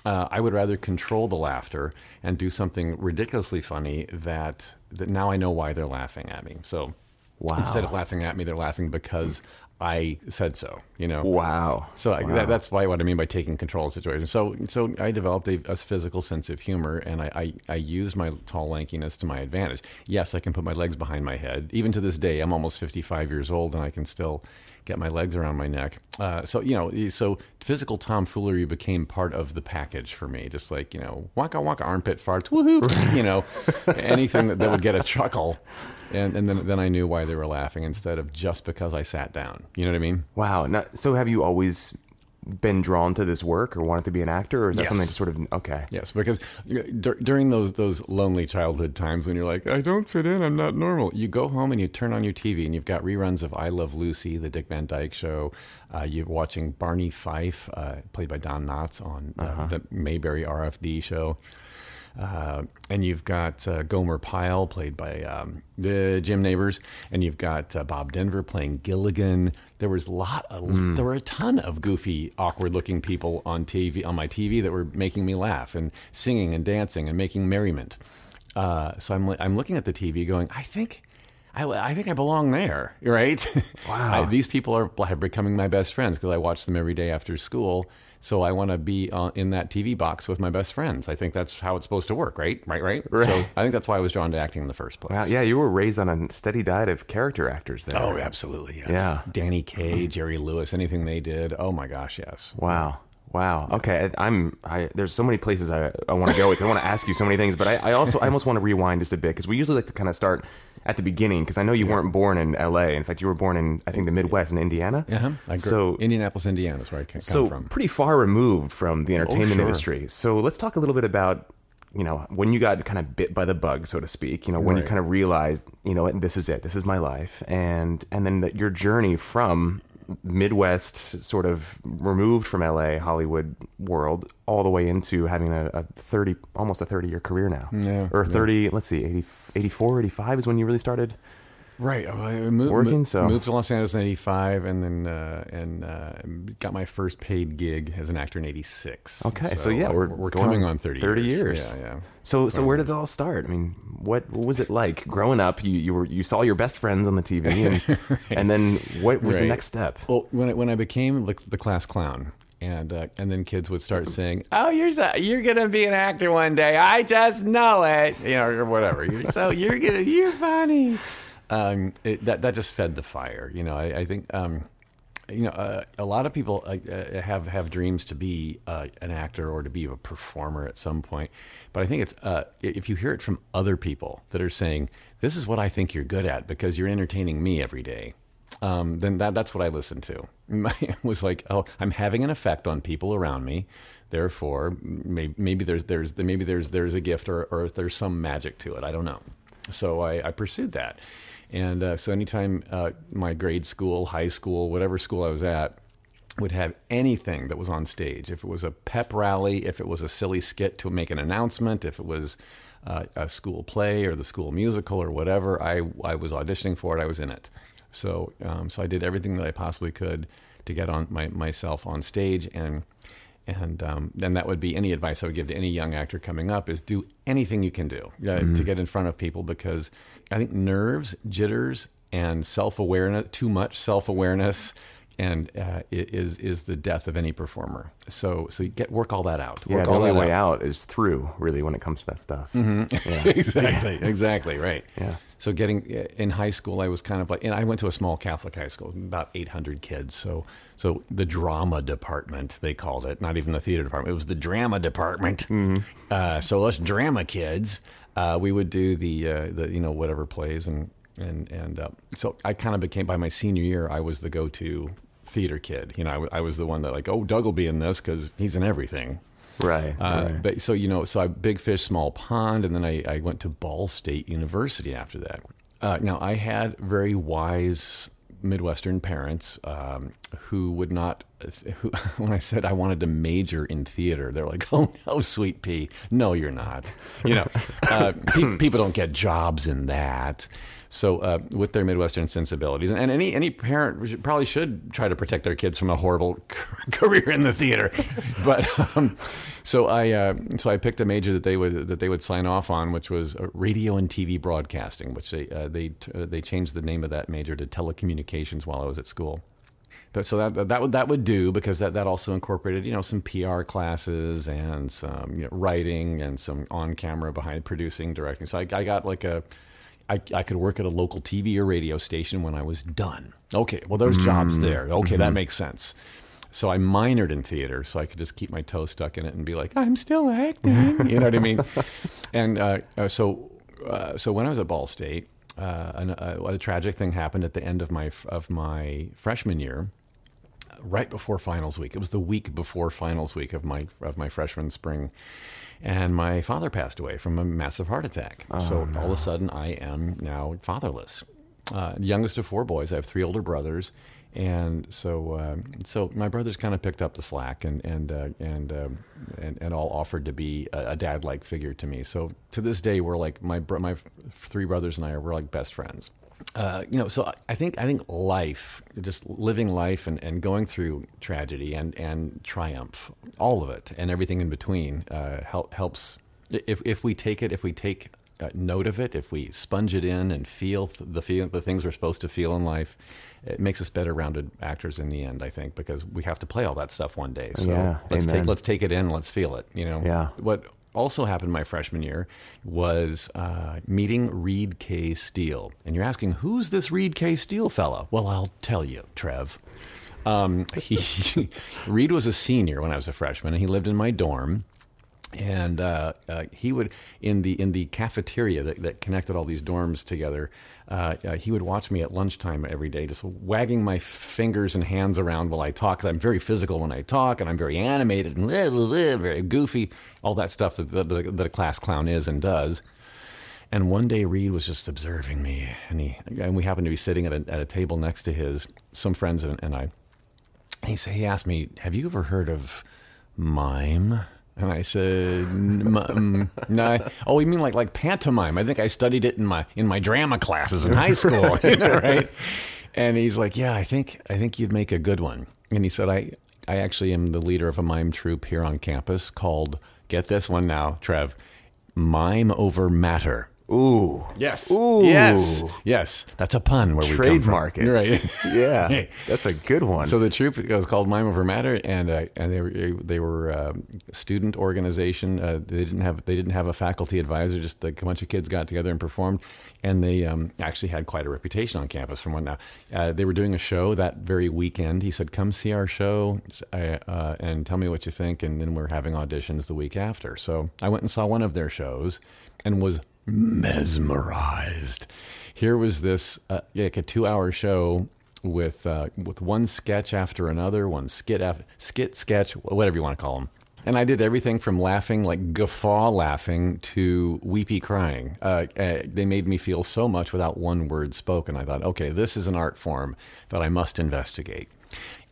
Uh, I would rather control the laughter and do something ridiculously funny that that now I know why they're laughing at me. So Wow. instead of laughing at me, they're laughing because I said so. You know. Wow. So I, Wow. that, that's why what I mean by taking control of the situation. So so I developed a, a physical sense of humor, and I, I I used my tall lankiness to my advantage. Yes, I can put my legs behind my head. Even to this day, I'm almost 55 years old, and I can still get my legs around my neck. Uh, so you know, so physical tomfoolery became part of the package for me. Just like you know, waka waka armpit farts, woohoo, [LAUGHS] you know, anything that, that would get a chuckle. And, and then, then I knew why they were laughing instead of just because I sat down. You know what I mean? Wow. Now, so have you always been drawn to this work or wanted to be an actor, or is that Yes. something to sort of okay? Yes, because dur- during those those lonely childhood times when you're like, I don't fit in, I'm not normal. You go home and you turn on your TV and you've got reruns of I Love Lucy, the Dick Van Dyke Show. Uh, you're watching Barney Fife, uh, played by Don Knotts, on uh, the Mayberry RFD show. Uh, and you've got uh, Gomer Pyle, played by um, the Jim Nabors, and you've got uh, Bob Denver playing Gilligan. There was a lot, of, there were a ton of goofy, awkward-looking people on TV, on my TV, that were making me laugh and singing and dancing and making merriment. Uh, so I'm, I'm looking at the TV, going, I think. I, I think I belong there, right? [LAUGHS] Wow. I- these people are, are becoming my best friends because I watch them every day after school. So I want to be uh, in that TV box with my best friends. I think that's how it's supposed to work, right? Right, right. Right. So I think that's why I was drawn to acting in the first place. Wow. Yeah, you were raised on a steady diet of character actors there. Oh, absolutely. Yeah. Yeah. Danny Kaye, Jerry Lewis, anything they did. Oh my gosh, yes. Wow. Wow. Okay. I, I'm. I there's so many places I, I want to go with. I want to ask you so many things, but I, I also I almost want to rewind just a bit because we usually like to kind of start at the beginning because I know you weren't born in L.A. In fact, you were born in I think the Midwest in Indiana. Uh-huh. I grew, So Indianapolis, Indiana is where I ca- come so from. Oh, pretty far removed from the entertainment sure. industry. So let's talk a little bit about you know when you got kind of bit by the bug, so to speak. You know when you kind of realized you know this is it, this is my life, and and then that your journey from Midwest, sort of removed from LA, Hollywood world, all the way into having a, a 30, almost a 30 year career now. Yeah, Or yeah. 30, let's see, 80, 84, 85 is when you really started. Right. I moved, Working, moved, so- moved to Los Angeles in '85, and then uh, and uh, got my first paid gig as an actor in '86. Okay, so, yeah, we're, we're coming on 30 30 years. years. Yeah, yeah. So, so where did it all start? I mean, what what was it like growing up? You you were you saw your best friends on the TV, [LAUGHS] and and then what was the next step? Well, when I, when I became the, the class clown, and uh, and then kids would start saying, "Oh, you're so, you're gonna be an actor one day. I just know it," you know, or whatever. You're, so you're gonna you're funny. Um, it, that that just fed the fire. You know, I, I think. Um, you know, uh, a lot of people uh, have have dreams to be uh, an actor or to be a performer at some point, but I think it's uh, if you hear it from other people that are saying, "This is what I think you're good at because you're entertaining me every day," um, then that that's what I listened to. [LAUGHS] it was like, "Oh, I'm having an effect on people around me." Therefore, maybe, maybe there's there's maybe there's there's a gift or, or there's some magic to it. I don't know. So I, I pursued that. And uh, so anytime uh, my grade school, high school, whatever school I was at, would have anything that was on stage. If it was a pep rally, if it was a silly skit to make an announcement, if it was uh, a school play or the school musical or whatever, I, I was auditioning for it. I was in it. So um, so I did everything that I possibly could to get on my, myself on stage and and um, then that would be any advice I would give to any young actor coming up is do anything you can do uh, to get in front of people because I think nerves, jitters, and self awareness, too much self awareness, and uh, is is the death of any performer. So so you get work all that out. Yeah, Work the all only way out. is through, really, when it comes to that stuff. Yeah. [LAUGHS] exactly, [LAUGHS] exactly, right. Yeah. So getting in high school, I was kind of like, and I went to a small Catholic high school, about 800 kids. So, so the drama department they called it, not even the theater department. It was the drama department. Uh, so us drama kids, uh, we would do the uh, the you know whatever plays and and and uh, so I kind of became by my senior year, I was the go-to theater kid. You know, I, w- I was the one that like, oh, Doug will be in this because he's in everything. Right. Uh, right. But so you know, so I big fish, small pond, and then I, I went to Ball State University after that. Uh, now I had very wise Midwestern parents um, who would not. Who, [LAUGHS] when I said I wanted to major in theater, they're like, "Oh no, sweet pea, no, you're not." You know, uh, pe- [COUGHS] people don't get jobs in that. So, uh, with their Midwestern sensibilities, and any any parent probably should try to protect their kids from a horrible [LAUGHS] career in the theater. [LAUGHS] But um, so I uh, so I picked a major that they would that they would sign off on, which was uh, radio and TV broadcasting. Which they uh, they uh, they changed the name of that major to telecommunications while I was at school. But so that that would that would do because that, that also incorporated you know some PR classes and some you know, writing and some on camera behind producing directing. So I, I got like a I, I could work at a local TV or radio station when I was done. Okay, well there's jobs there. Okay, that makes sense. So I minored in theater so I could just keep my toe stuck in it and be like I'm still acting. [LAUGHS] you know what I mean? And uh, uh, so uh, so when I was at Ball State. Uh, an, uh, a tragic thing happened at the end of my of my freshman year right before finals week. It was the week before finals week of my of my freshman spring, and my father passed away from a massive heart attack. so all of a sudden, I am now fatherless. Uh, youngest of four boys. I have three older brothers, and so um, so my brothers kind of picked up the slack and and uh, and, um, and and all offered to be a, a dad like figure to me. So to this day, we're like my my three brothers and I are we're like best friends uh, you know, so I think I think life, just living life and, and going through tragedy and, and triumph, all of it and everything in between, uh, help, helps. If if we take it, if we take uh, note of it, if we sponge it in and feel the feel the things we're supposed to feel in life, it makes us better rounded actors in the end. I think because we have to play all that stuff one day. So Yeah, let's amen. take let's take it in, let's feel it. You know, Yeah. what also happened my freshman year was uh, meeting Reed K. Steele. And you're asking, who's this Reed K. Steele fella? Well, I'll tell you, Trev. Um, [LAUGHS] he, [LAUGHS] Reed was a senior when I was a freshman, and he lived in my dorm. And uh, uh, he would in the in the cafeteria that, that connected all these dorms together. Uh, uh, he would watch me at lunchtime every day, just wagging my fingers and hands around while I talk. I'm very physical when I talk, and I'm very animated and blah, blah, blah, very goofy, all that stuff that, that, that a class clown is and does. And one day Reed was just observing me, and he and we happened to be sitting at a, at a table next to his some friends and, and I. And he said he asked me, "Have you ever heard of mime?" And I said, "M- mm, [LAUGHS] "No." Oh, you mean like like pantomime? I think I studied it in my in my drama classes in high school, [LAUGHS] you know, right? And he's like, "Yeah, I think I think you'd make a good one." And he said, "I I actually am the leader of a mime troupe here on campus called Get this one now, Trev, Mime Over Matter." Ooh. Yes. Ooh. Yes. Yes. That's a pun where Trademark we come it. Right. [LAUGHS] yeah. Hey. That's a good one. So the troupe was called Mime Over Matter, and uh, and they were they were uh, student organization. Uh, they didn't have they didn't have a faculty advisor. Just like a bunch of kids got together and performed, and they um, actually had quite a reputation on campus. From what now, uh, they were doing a show that very weekend. He said, "Come see our show uh, and tell me what you think." And then we're having auditions the week after. So I went and saw one of their shows, and was mesmerized. Here was this uh, like a two-hour show with uh, with one sketch after another, one skit after skit sketch, whatever you want to call them. And I did everything from laughing, like guffaw laughing, to weepy crying. Uh, uh, they made me feel so much without one word spoken. I thought, okay, this is an art form that I must investigate.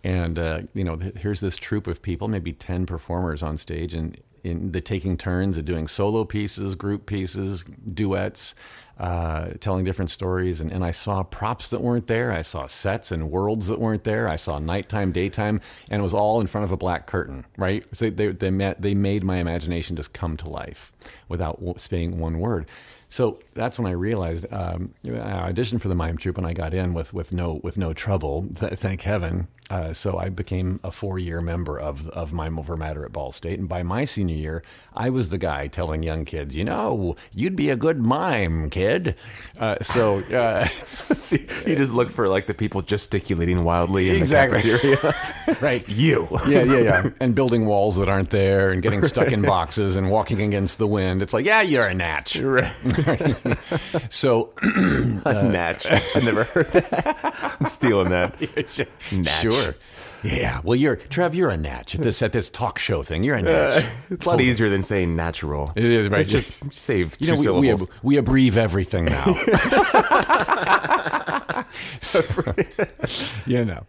And uh, you know, here's this troupe of people, maybe ten performers on stage, and in the taking turns at doing solo pieces, group pieces, duets, uh, telling different stories. And, and I saw props that weren't there. I saw sets and worlds that weren't there. I saw nighttime, daytime, and it was all in front of a black curtain, right? So they, they, met, they made my imagination just come to life without saying one word. So that's when I realized um, I auditioned for the mime troupe and I got in with, with no with no trouble. Th- thank heaven. Uh, so I became a four year member of of Mime Over Matter at Ball State, and by my senior year, I was the guy telling young kids, you know, you'd be a good mime, kid. Uh, so uh, [LAUGHS] See, you just look for like the people gesticulating wildly in Exactly. the cafeteria. [LAUGHS] right, you. yeah, yeah, yeah, and building walls that aren't there, and getting stuck in boxes, and walking against the wind. It's like, yeah, you're a natch. Right. [LAUGHS] So [CLEARS THROAT] A natch. I've never heard that. I'm stealing that. Natch. Sure. Yeah. Well, you're Trev. You're a natch at this at this talk show thing. You're a natch. Uh, it's a lot easier than saying natural. It is, right. Just save two you know, we, we, syllables. ab- we abbreviate everything now. So, [LAUGHS] [LAUGHS] you know.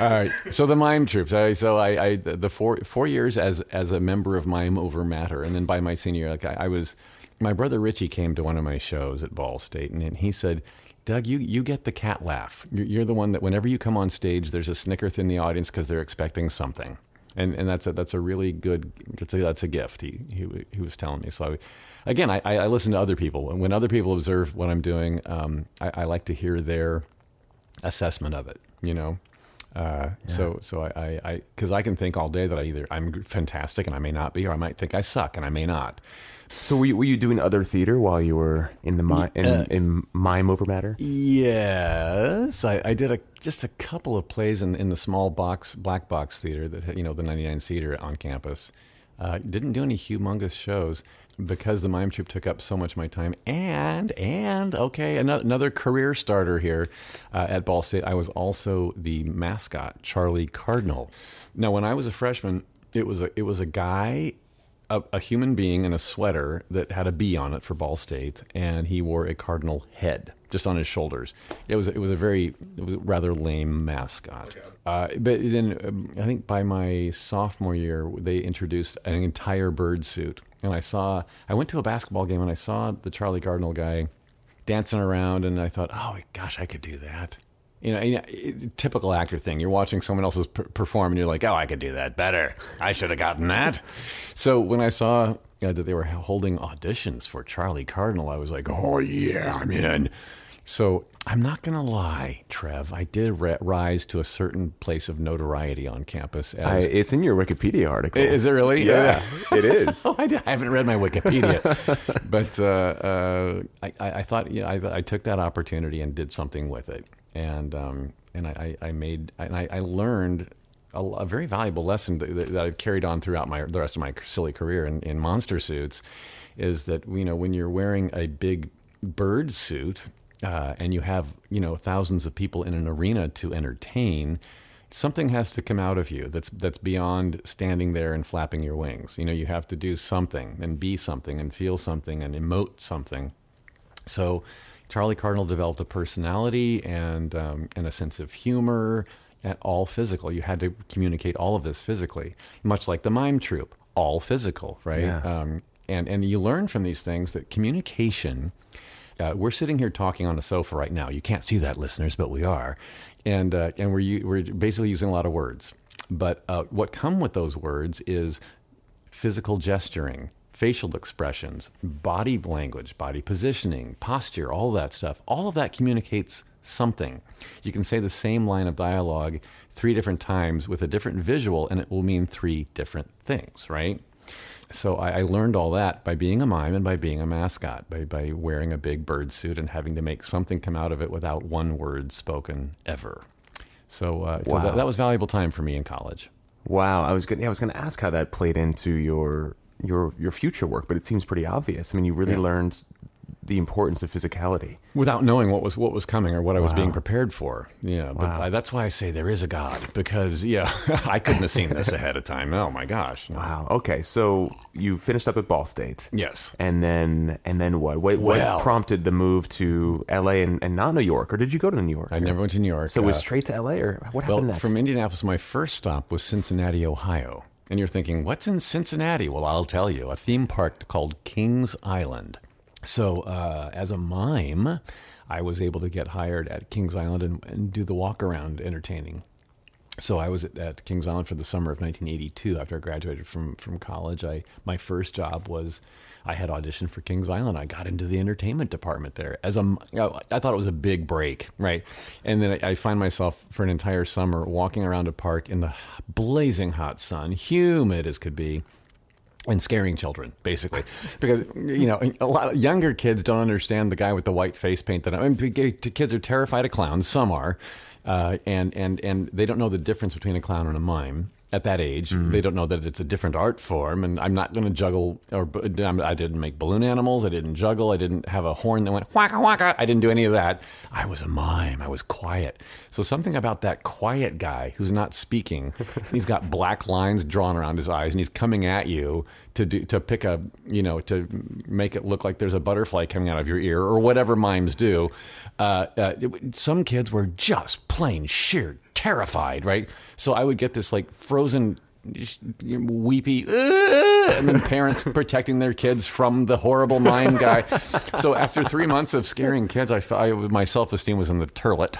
All right. So the mime troupes. I, so I, I the four four years as as a member of Mime Over Matter, and then by my senior year, like I, I was, my brother Richie came to one of my shows at Ball State, and he said. Doug, you, you get the cat laugh. You're, you're the one that whenever you come on stage, there's a snicker in the audience because they're expecting something, and and that's a that's a really good that's a, that's a gift. He he he was telling me. So, I, again, I, I listen to other people, and when other people observe what I'm doing, um, I, I like to hear their assessment of it. You know, uh, so so I I because I, can think all day that I either I'm fantastic and I may not be, or I might think I suck and I may not. So were you, were you doing other theater while you were in the mi- in, Uh, in mime over matter? Yes, I, I did a just a couple of plays in in the small box black box theater that you know the 99 seater on campus. Uh, didn't do any humongous shows because the mime troupe took up so much of my time. And and okay, another, another career starter here uh, at Ball State. I was also the mascot, Charlie Cardinal. Now, when I was a freshman, it was a it was a guy a, a human being in a sweater that had a bee on it for Ball State, and he wore a cardinal head just on his shoulders. It was it was a very it was a rather lame mascot. Uh, but then um, I think by my sophomore year, they introduced an entire bird suit, and I saw I went to a basketball game and I saw the Charlie Cardinal guy dancing around, and I thought, oh gosh, I could do that. You know, you know, typical actor thing. You're watching someone else's per- perform, and you're like, "Oh, I could do that better. I should have gotten that." so when I saw uh, that they were holding auditions for Charlie Cardinal, I was like, "Oh yeah, I'm in." So I'm not gonna lie, Trev. I did ri- rise to a certain place of notoriety on campus. I, it's in your Wikipedia article. is it really? Yeah, [LAUGHS] it is. Oh, [LAUGHS] I, I haven't read my Wikipedia, [LAUGHS] but uh, uh, I, I, I thought you know, I, I took that opportunity and did something with it, and um, and I, I made and I, I learned a, a very valuable lesson that, that I've carried on throughout my the rest of my silly career in, in monster suits, is that you know when you're wearing a big bird suit uh, and you have you know thousands of people in an arena to entertain something has to come out of you that's that's beyond standing there and flapping your wings. You know, you have to do something and be something and feel something and emote something. So, Charlie Cardinal developed a personality and um, and a sense of humor, at all physical. You had to communicate all of this physically, much like the mime troupe. all physical, right? Yeah. Um, and and you learn from these things that communication. Uh, we're sitting here talking on a sofa right now. You can't see that, listeners, but we are, and uh, and we're we're basically using a lot of words. But uh, what come with those words is physical gesturing, facial expressions, body language, body positioning, posture, all that stuff. All of that communicates something. You can say the same line of dialogue three different times with a different visual, and it will mean three different things, right? So I, I learned all that by being a mime and by being a mascot, by, by wearing a big bird suit and having to make something come out of it without one word spoken ever. So, uh, so Wow. that, that was valuable time for me in college. Wow, I was gonna, yeah, I was going to ask how that played into your your your future work, but it seems pretty obvious. I mean, you really Yeah. learned the importance of physicality. without knowing what was what was coming or what I was Wow. being prepared for. Yeah, but Wow. I, that's why I say there is a God because yeah, [LAUGHS] I couldn't have seen this [LAUGHS] ahead of time. Oh my gosh! Wow. Okay, so you finished up at Ball State. Yes. And then and then what? What, Well- prompted the move to L.A. And, and not New York, or did you go to New York? I never went to New York. So it was Uh, straight to L.A. or what well happened next? from Indianapolis. My first stop was Cincinnati, Ohio. And you're thinking, what's in Cincinnati? Well, I'll tell you, a theme park called Kings Island. So, uh, as a mime, I was able to get hired at Kings Island and, and do the walk around entertaining. So I was at, at Kings Island for the summer of 1982. After I graduated from from college, I my first job was I had auditioned for Kings Island. I got into the entertainment department there as a. I thought it was a big break, right? And then I, I find myself for an entire summer walking around a park in the blazing hot sun, humid as could be and scaring children basically [LAUGHS] because you know a lot of younger kids don't understand the guy with the white face paint that I mean, kids are terrified of clowns some are uh, and and and they don't know the difference between a clown and a mime at that age. Mm-hmm. They don't know that it's a different art form and i'm not going to juggle or i didn't make balloon animals i didn't juggle i didn't have a horn that went waka waka i didn't do any of that. I was a mime i was quiet. So something about that quiet guy who's not speaking [LAUGHS] he's got black lines drawn around his eyes and he's coming at you to do to pick a you know to make it look like there's a butterfly coming out of your ear or whatever mimes do uh, uh, some kids were just plain sheer terrified right? So i would get this like frozen weepy and then parents [LAUGHS] protecting their kids from the horrible mime guy. So after three months of scaring kids i, I my self-esteem was in the turlet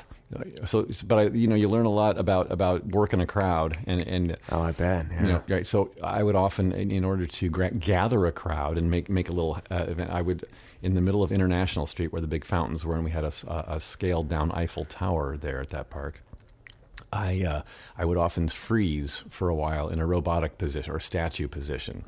so but i you know you learn a lot about about working a crowd and and oh, I bet. Yeah. you know, right. So I would often, in, order to gather a crowd and make make a little uh, event, I would, in the middle of International Street where the big fountains were, and we had a scaled down Eiffel Tower there at that park. I uh, I would often freeze for a while in a robotic position or statue position,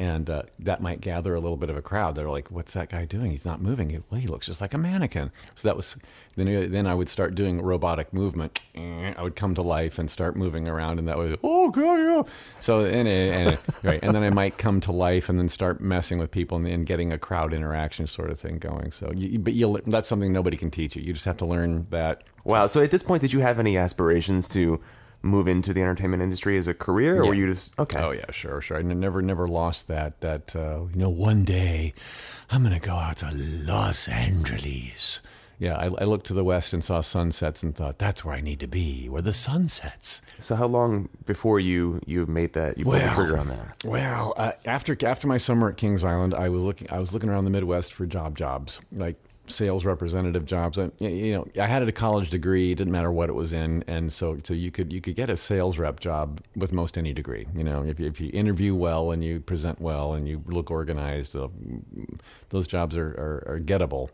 and uh, that might gather a little bit of a crowd. They're like, "What's that guy doing? He's not moving. Well, he looks just like a mannequin." So that was then. Uh, then I would start doing robotic movement. Eh, I would come to life and start moving around, and that was oh god, yeah. So and, eh, and eh, [LAUGHS] right, and then I might come to life and then start messing with people and, and getting a crowd interaction sort of thing going. So, you, but you that's something nobody can teach you. You just have to learn that Wow. So at this point, did you have any aspirations to move into the entertainment industry as a career, or Yeah. were you just okay? Oh yeah, sure, sure. I n- never, never lost that. That uh, you know, one day I'm gonna go out to Los Angeles. Yeah, I, I looked to the west and saw sunsets and thought that's where I need to be, where the sun sets. So how long before you you made that you pulled the Well, trigger on that? Well, uh, after after my summer at Kings Island, I was looking I was looking around the Midwest for job jobs, like sales representative jobs. I, you know, I had a college degree, it didn't matter what it was in, and so so you could you could get a sales rep job with most any degree. You know, if you, if you interview well and you present well and you look organized, uh, those jobs are, are, are gettable.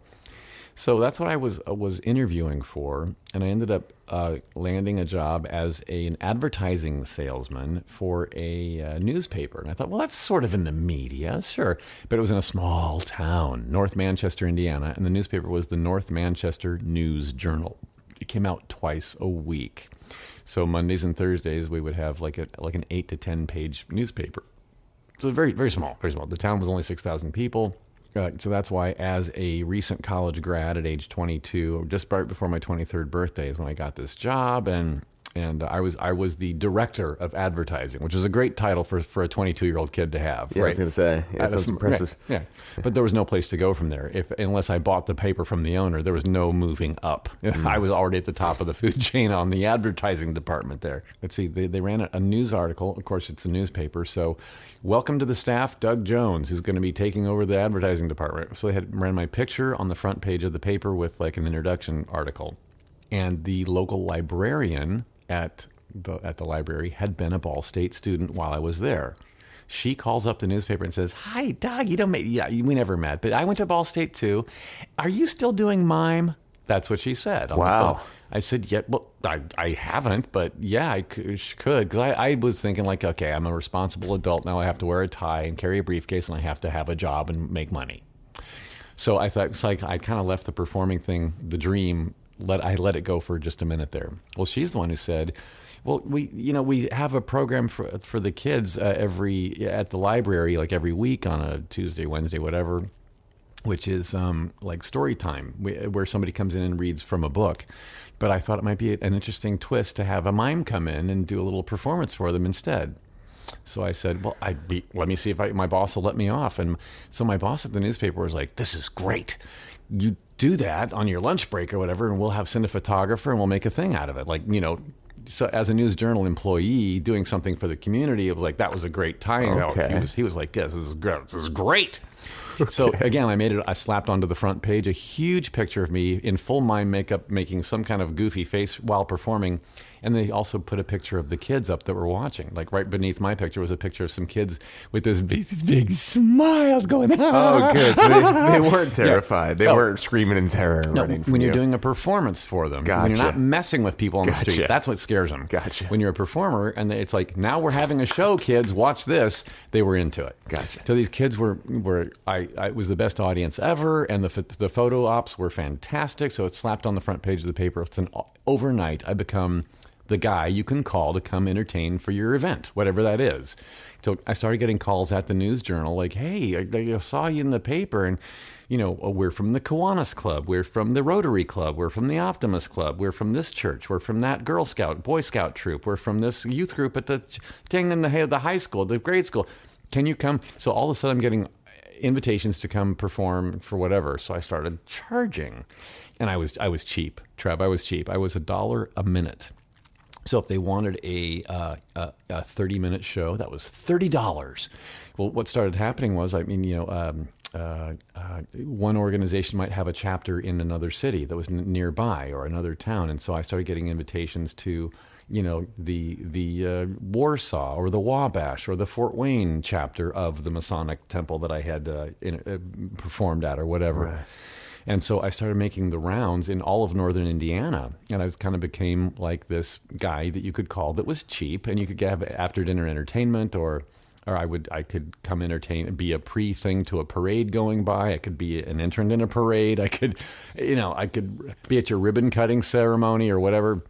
So that's what I was uh, was interviewing for, and I ended up uh, landing a job as a, an advertising salesman for a uh, newspaper. And I thought, well, that's sort of in the media, sure, but it was in a small town, North Manchester, Indiana, and the newspaper was the North Manchester News Journal. It came out twice a week, so Mondays and Thursdays we would have like a like an eight to ten page newspaper. So very very small, very small. The town was only six thousand people. Uh, so that's why, as a recent college grad at age 22, just right before my 23rd birthday, is when I got this job, and and I was I was the director of advertising, which is a great title for for a 22 year old kid to have. Yeah, I right? was going to say. Yeah, Uh, sounds impressive. Yeah, yeah. but there was no place to go from there. If unless I bought the paper from the owner, there was no moving up. [LAUGHS] Mm. I was already at the top of the [LAUGHS] food chain on the advertising department there. Let's see, they, they ran a, a news article. Of course, it's a newspaper. So, welcome to the staff, Doug Jones, who's going to be taking over the advertising department. So they had ran my picture on the front page of the paper with like an introduction article, and the local librarian at the, at the library had been a Ball State student while I was there. She calls up the newspaper and says, "Hi, Doug. You don't make yeah. We never met, but I went to Ball State too. Are you still doing mime?" That's what she said. Wow. I said, "Yeah. Well, I, I haven't, but yeah, I could because I, I was thinking like, okay, I'm a responsible adult now. I have to wear a tie and carry a briefcase, and I have to have a job and make money." So I thought it's like I kind of left the performing thing, the dream. Let I let it go for just a minute there. Well, she's the one who said, "Well, we you know we have a program for for the kids uh, every at the library like every week on a Tuesday, Wednesday, whatever." Which is um, like story time, where somebody comes in and reads from a book. But I thought it might be an interesting twist to have a mime come in and do a little performance for them instead. So I said, "Well, I be, let me see if I, my boss will let me off." And so my boss at the newspaper was like, "This is great. You do that on your lunch break or whatever, and we'll have send a photographer and we'll make a thing out of it." Like you know, so as a news journal employee doing something for the community, it was like that was a great tie-in. Okay. He was he was like, "Yes, this is great. This is great." [LAUGHS] So again, I made it. I slapped onto the front page a huge picture of me in full mime makeup, making some kind of goofy face while performing, and they also put a picture of the kids up that were watching. Like right beneath my picture was a picture of some kids with this big, these big smiles going. On Oh, ah! good. So they, they [LAUGHS] weren't terrified. They Oh. weren't screaming in terror. No, when you're you. doing a performance for them, when you're not messing with people on the street, that's what scares them. Gotcha. When you're a performer and it's like, now we're having a show, kids, watch this. They were into it. Gotcha. So these kids were were I, I it was the best audience ever, and the the photo ops were fantastic. So it slapped on the front page of the paper. It's an overnight. I become the guy you can call to come entertain for your event, whatever that is. So I started getting calls at the News Journal, like, "Hey, I, I saw you in the paper, and you know, oh, we're from the Kiwanis Club, we're from the Rotary Club, we're from the Optimist Club, we're from this church, we're from that Girl Scout, Boy Scout troop, we're from this youth group at the thing in the the high school, the grade school. Can you come?" So all of a sudden, I'm getting invitations to come perform for whatever. So I started charging, and I was I was cheap, Trev. I was cheap. I was a dollar a minute. So if they wanted a uh, a, a thirty minute show, that was thirty dollars. Well, what started happening was, I mean, you know. Um, uh, uh, one organization might have a chapter in another city that was n- nearby or another town, and so I started getting invitations to, you know, the the uh, Warsaw or the Wabash or the Fort Wayne chapter of the Masonic temple that I had uh, in, uh, performed at or whatever. And so I started making the rounds in all of northern Indiana. And I was kind of became like this guy that you could call that was cheap and you could have after dinner entertainment or or I would I could come entertain be a pre thing to a parade going by. I could be an entrant in a parade. I could you know, I could be at your ribbon cutting ceremony or whatever.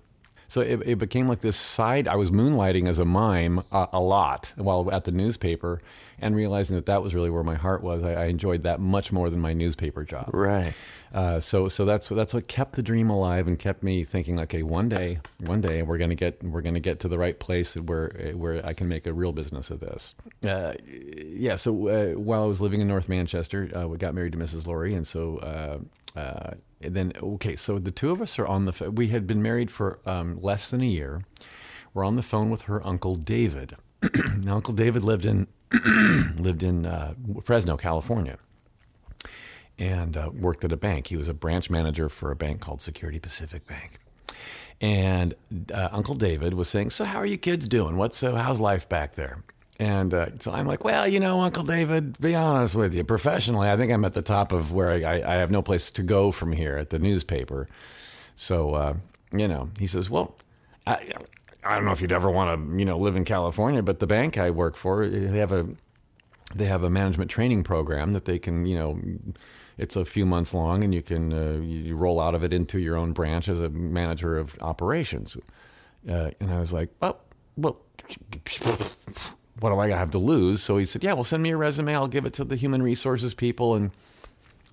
So it, it became like this side. I was moonlighting as a mime uh, a lot while at the newspaper, and realizing that that was really where my heart was. I, I enjoyed that much more than my newspaper job. Right. Uh, so so that's that's what kept the dream alive and kept me thinking. Okay, one day, one day we're gonna get we're gonna get to the right place where where I can make a real business of this. Uh, yeah. So uh, while I was living in North Manchester, uh, we got married to Mrs. Laurie, and so. Uh, then okay, so the two of us are on the. We had been married for um, less than a year. We're on the phone with her uncle David. [CLEARS THROAT] now, Uncle David lived in [CLEARS THROAT] lived in uh, Fresno, California and uh, worked at a bank. He was a branch manager for a bank called Security Pacific Bank. And uh, Uncle David was saying, "So how are you kids doing? What's uh, how's life back there?" And uh, so I'm like, "Well, you know, Uncle David, be honest with you, professionally, I think I'm at the top of where I, I, I have no place to go from here at the newspaper." So uh, you know, he says, "Well, I, I don't know if you'd ever want to, you know, live in California, but the bank I work for, they have a they have a management training program that they can, you know, it's a few months long, and you can uh, you roll out of it into your own branch as a manager of operations. Uh, and I was like, oh, well, what do I gonna have to lose? So he said, yeah, well, send me a resume. I'll give it to the human resources people, and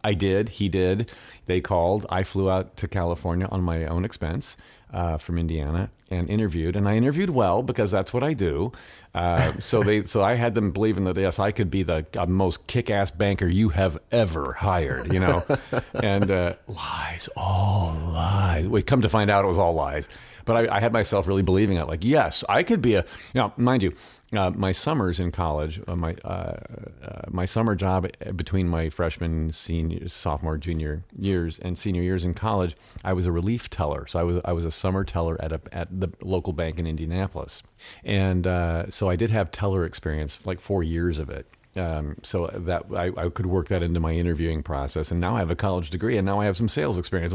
I did. He did. They called. I flew out to California on my own expense. uh, from Indiana and interviewed, and I interviewed well because that's what I do. Uh, [LAUGHS] so they, so I had them believing that yes, I could be the uh, most kick-ass banker you have ever hired, you know, [LAUGHS] and uh, lies, all lies. We come to find out it was all lies, but I, I had myself really believing it. Like, yes, I could be a. Now, mind you, uh, my summers in college, uh, my uh, uh, my summer job between my freshman, senior, sophomore, junior years and senior years in college, I was a relief teller. So I was I was a summer teller at a at the local bank in Indianapolis, and uh, so I did have teller experience, like four years of it. Um, so that I, I could work that into my interviewing process, and now I have a college degree, and now I have some sales experience.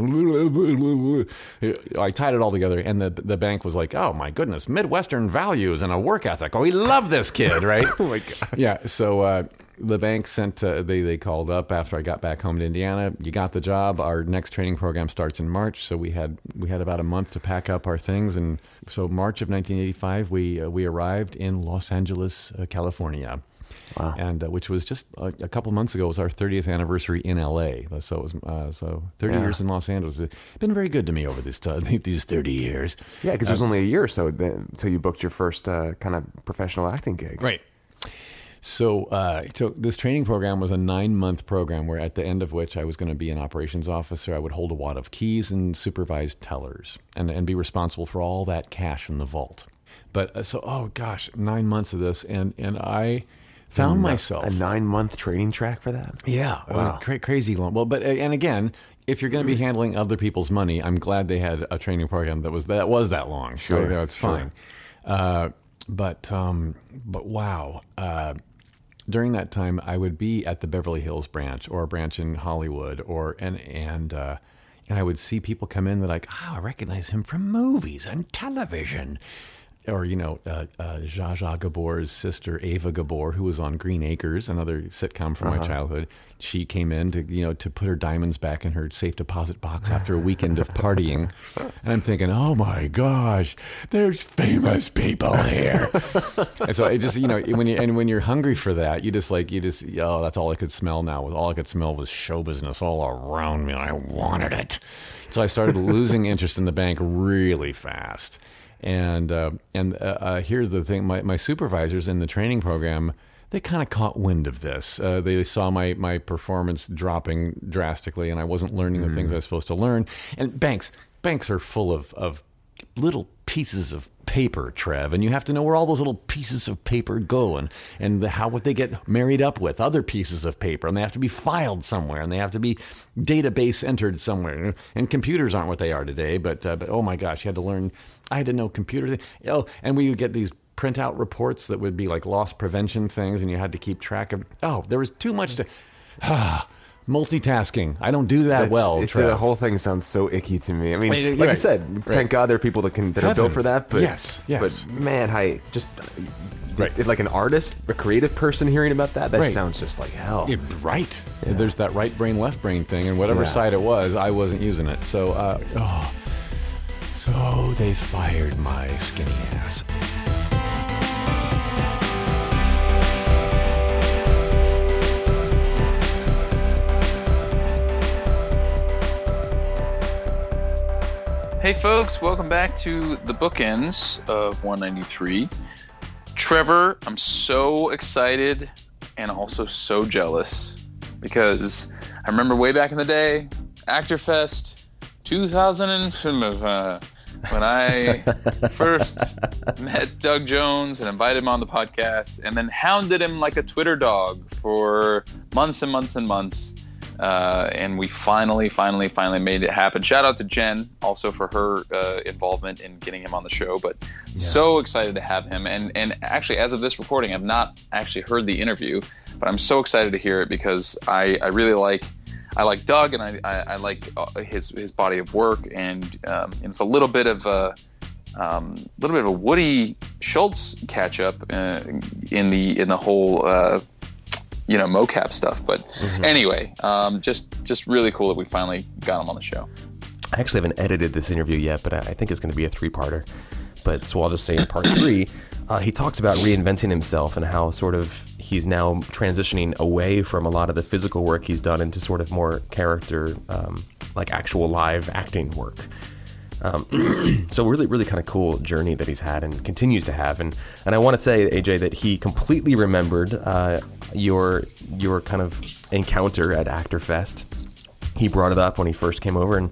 I tied it all together, and the the bank was like, "Oh my goodness, Midwestern values and a work ethic. Oh, we love this kid, right?" [LAUGHS] Oh my god. yeah. So uh, the bank sent uh, they they called up after I got back home to Indiana. You got the job. Our next training program starts in March, so we had we had about a month to pack up our things, and so March of 1985, we uh, we arrived in Los Angeles, uh, California. Wow. And uh, which was just a, a couple months ago was our 30th anniversary in LA. So it was uh, so 30 Yeah. years in Los Angeles. It's been very good to me over this uh, [LAUGHS] these 30 years. Yeah, because it was only a year or so until you booked your first uh, kind of professional acting gig. Right. So, uh, so this training program was a nine month program where at the end of which I was going to be an operations officer. I would hold a wad of keys and supervise tellers and, and be responsible for all that cash in the vault. But uh, so, oh gosh, nine months of this. And, and I found myself. A nine month training track for that. Yeah, it was cra- crazy long. Well, but and again, if you're going to be handling other people's money, I'm glad they had a training program that was that was that long. Sure, So, you know, it's sure. fine. Uh, but um, but wow. Uh, during that time, I would be at the Beverly Hills branch or a branch in Hollywood, or and and uh, and I would see people come in. They're like, "Oh, I recognize him from movies and television." Or you know, uh, uh, Zsa Zsa Gabor's sister Eva Gabor, who was on Green Acres, another sitcom from my childhood. She came in to you know to put her diamonds back in her safe deposit box after a weekend of partying, [LAUGHS] and I'm thinking, oh my gosh, there's famous people here. and so it just you know when you and when you're hungry for that, you just like you just oh that's all I could smell now. Was all I could smell was show business all around me, and I wanted it. So I started losing interest in the bank really fast. And uh, and uh, uh, here's the thing: my my supervisors in the training program they kind of caught wind of this. Uh, they saw my my performance dropping drastically, and I wasn't learning the things I was supposed to learn. And banks banks are full of of little pieces of paper, Trev, and you have to know where all those little pieces of paper go and and how what they get married up with other pieces of paper, and they have to be filed somewhere, and they have to be database entered somewhere. And computers aren't what they are today, but uh, but oh my gosh, you had to learn. I had to know computer. Oh, and we would get these printout reports that would be like loss prevention things, and you had to keep track of. Oh, there was too much to. [SIGHS] Multitasking. I don't do that That's- well. it- the whole thing sounds so icky to me. I mean, like I said, Right. thank God there are people that can that are built for that. But Yes, yes. But man, I just Right. it- like an artist, a creative person hearing about that, that Right. sounds just like hell. Yeah, right. There's that right brain, left brain thing, and whatever Yeah. side it was, I wasn't using it. So, uh, oh, so they fired my skinny ass. Hey, folks, welcome back to the bookends of 193. Trevor, I'm so excited and also so jealous because I remember way back in the day, Actor Fest 2000, uh, when I [LAUGHS] first met Doug Jones and invited him on the podcast, and then hounded him like a Twitter dog for months and months and months. Uh, and we finally, finally, finally made it happen. Shout out to Jen also for her uh, involvement in getting him on the show. But so excited to have him. And and actually, as of this recording, I've not actually heard the interview, but I'm so excited to hear it because I, I really like I like Doug and I, I, I like uh, his his body of work and um, and it's a little bit of a um, little bit of a Woody Schultz catch up uh, in the in the whole uh, you know mocap stuff. But anyway, um, just just really cool that we finally got him on the show. I actually haven't edited this interview yet, but I I think it's going to be a three-parter. But so I'll just say in part [COUGHS] three, uh, he talks about reinventing himself and how sort of he's now transitioning away from a lot of the physical work he's done into sort of more character, um, like actual live acting work. Um, [CLEARS THROAT] so really, really kind of cool journey that he's had and continues to have. And and I want to say, AJ, that he completely remembered uh, your your kind of encounter at Actor Fest. He brought it up when he first came over, and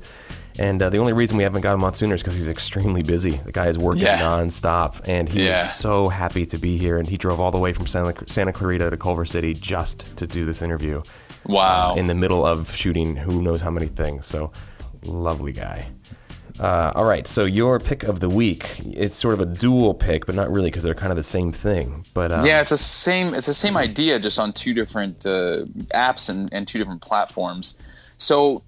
and uh, the only reason we haven't got him on sooner is because he's extremely busy. The guy is working Yeah. nonstop, and he Yeah. was so happy to be here. And he drove all the way from Santa, Santa Clarita to Culver City just to do this interview. Wow. Uh, in the middle of shooting who knows how many things. So, lovely guy. Uh, all right, so your pick of the week. It's sort of a dual pick, but not really because they're kind of the same thing. But uh, yeah, it's the same. It's the same idea, just on two different uh, apps and, and two different platforms. So,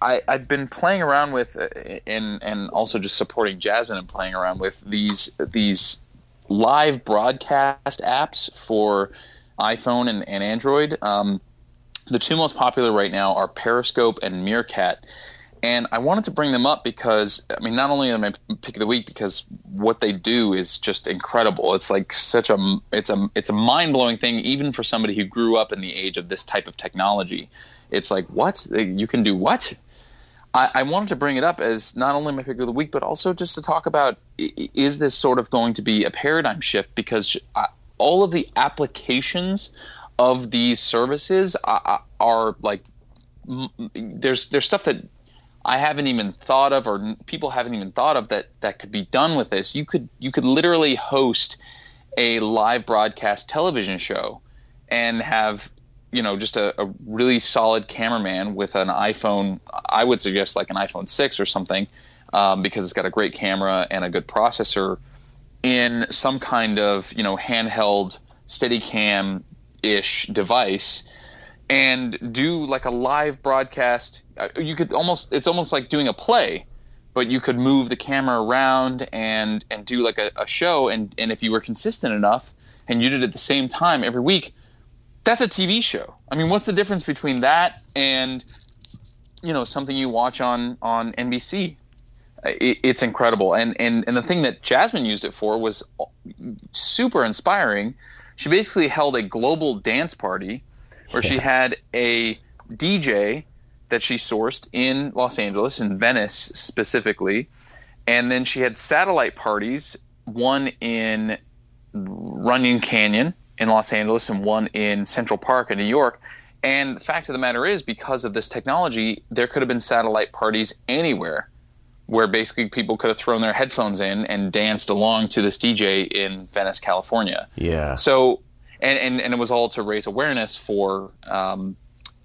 I, I've been playing around with, uh, and and also just supporting Jasmine and playing around with these these live broadcast apps for iPhone and, and Android. Um, the two most popular right now are Periscope and Meerkat. And I wanted to bring them up because I mean, not only am I pick of the week because what they do is just incredible. It's like such a it's a it's a mind blowing thing, even for somebody who grew up in the age of this type of technology. It's like what you can do what. I, I wanted to bring it up as not only my pick of the week, but also just to talk about i- i- is this sort of going to be a paradigm shift because uh, all of the applications of these services are, are like there's there's stuff that I haven't even thought of, or people haven't even thought of that that could be done with this. You could you could literally host a live broadcast television show and have you know just a, a really solid cameraman with an iPhone. I would suggest like an iPhone six or something um, because it's got a great camera and a good processor in some kind of you know handheld Steadicam ish device and do like a live broadcast. Uh, You could almost it's almost like doing a play, but you could move the camera around and and do like a, a show. And and if you were consistent enough and you did it at the same time every week, that's a TV show. I mean, what's the difference between that and you know something you watch on on NBC? Uh, It, it's incredible, and and and the thing that Jasmine used it for was super inspiring. She basically held a global dance party where she had a DJ that she sourced in Los Angeles, in Venice specifically, and then she had satellite parties, one in Runyon Canyon in Los Angeles and one in Central Park in New York. And the fact of the matter is, because of this technology, there could have been satellite parties anywhere where basically people could have thrown their headphones in and danced along to this DJ in Venice, California. yeah, So, and, and, and it was all to raise awareness for um,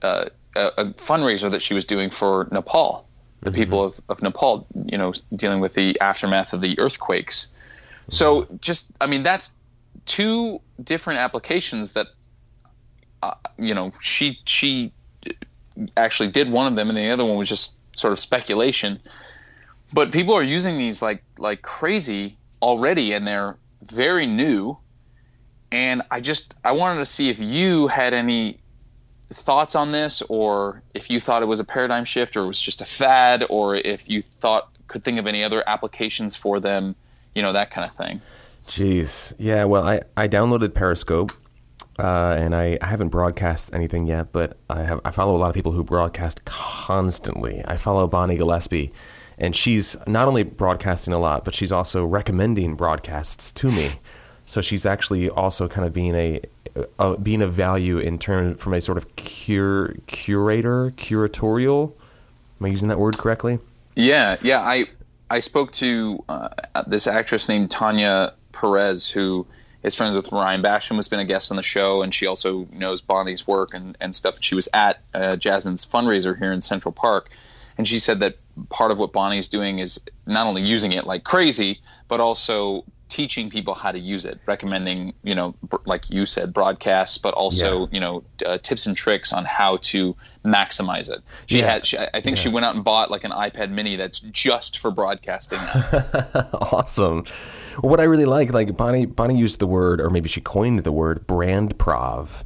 uh, a, a fundraiser that she was doing for Nepal, the people of, of Nepal, you know, dealing with the aftermath of the earthquakes. So, just, I mean, that's two different applications that, uh, you know, she, she actually did one of them and the other one was just sort of speculation. But people are using these like like crazy already and they're very new and I just I wanted to see if you had any thoughts on this or if you thought it was a paradigm shift or it was just a fad or if you thought could think of any other applications for them, you know, that kind of thing. Jeez. Yeah, well, I, I downloaded Periscope, uh, and I, I haven't broadcast anything yet, but I have I follow a lot of people who broadcast constantly. I follow Bonnie Gillespie, and she's not only broadcasting a lot, but she's also recommending broadcasts to me. So she's actually also kind of being a, a being of value in terms from a sort of cure curator curatorial. Am I using that word correctly? Yeah, yeah. I I spoke to uh, this actress named Tanya Perez, who is friends with Ryan Basham, who's been a guest on the show, and she also knows Bonnie's work and, and stuff. She was at uh, Jasmine's fundraiser here in Central Park, and she said that part of what Bonnie's doing is not only using it like crazy, but also teaching people how to use it, recommending, you know, br- like you said, broadcasts, but also, Yeah. you know, uh, tips and tricks on how to maximize it. She Yeah. had, she, I think she went out and bought like an iPad Mini that's just for broadcasting. [LAUGHS] awesome. Well, what I really like, like Bonnie, Bonnie used the word, or maybe she coined the word brand prov,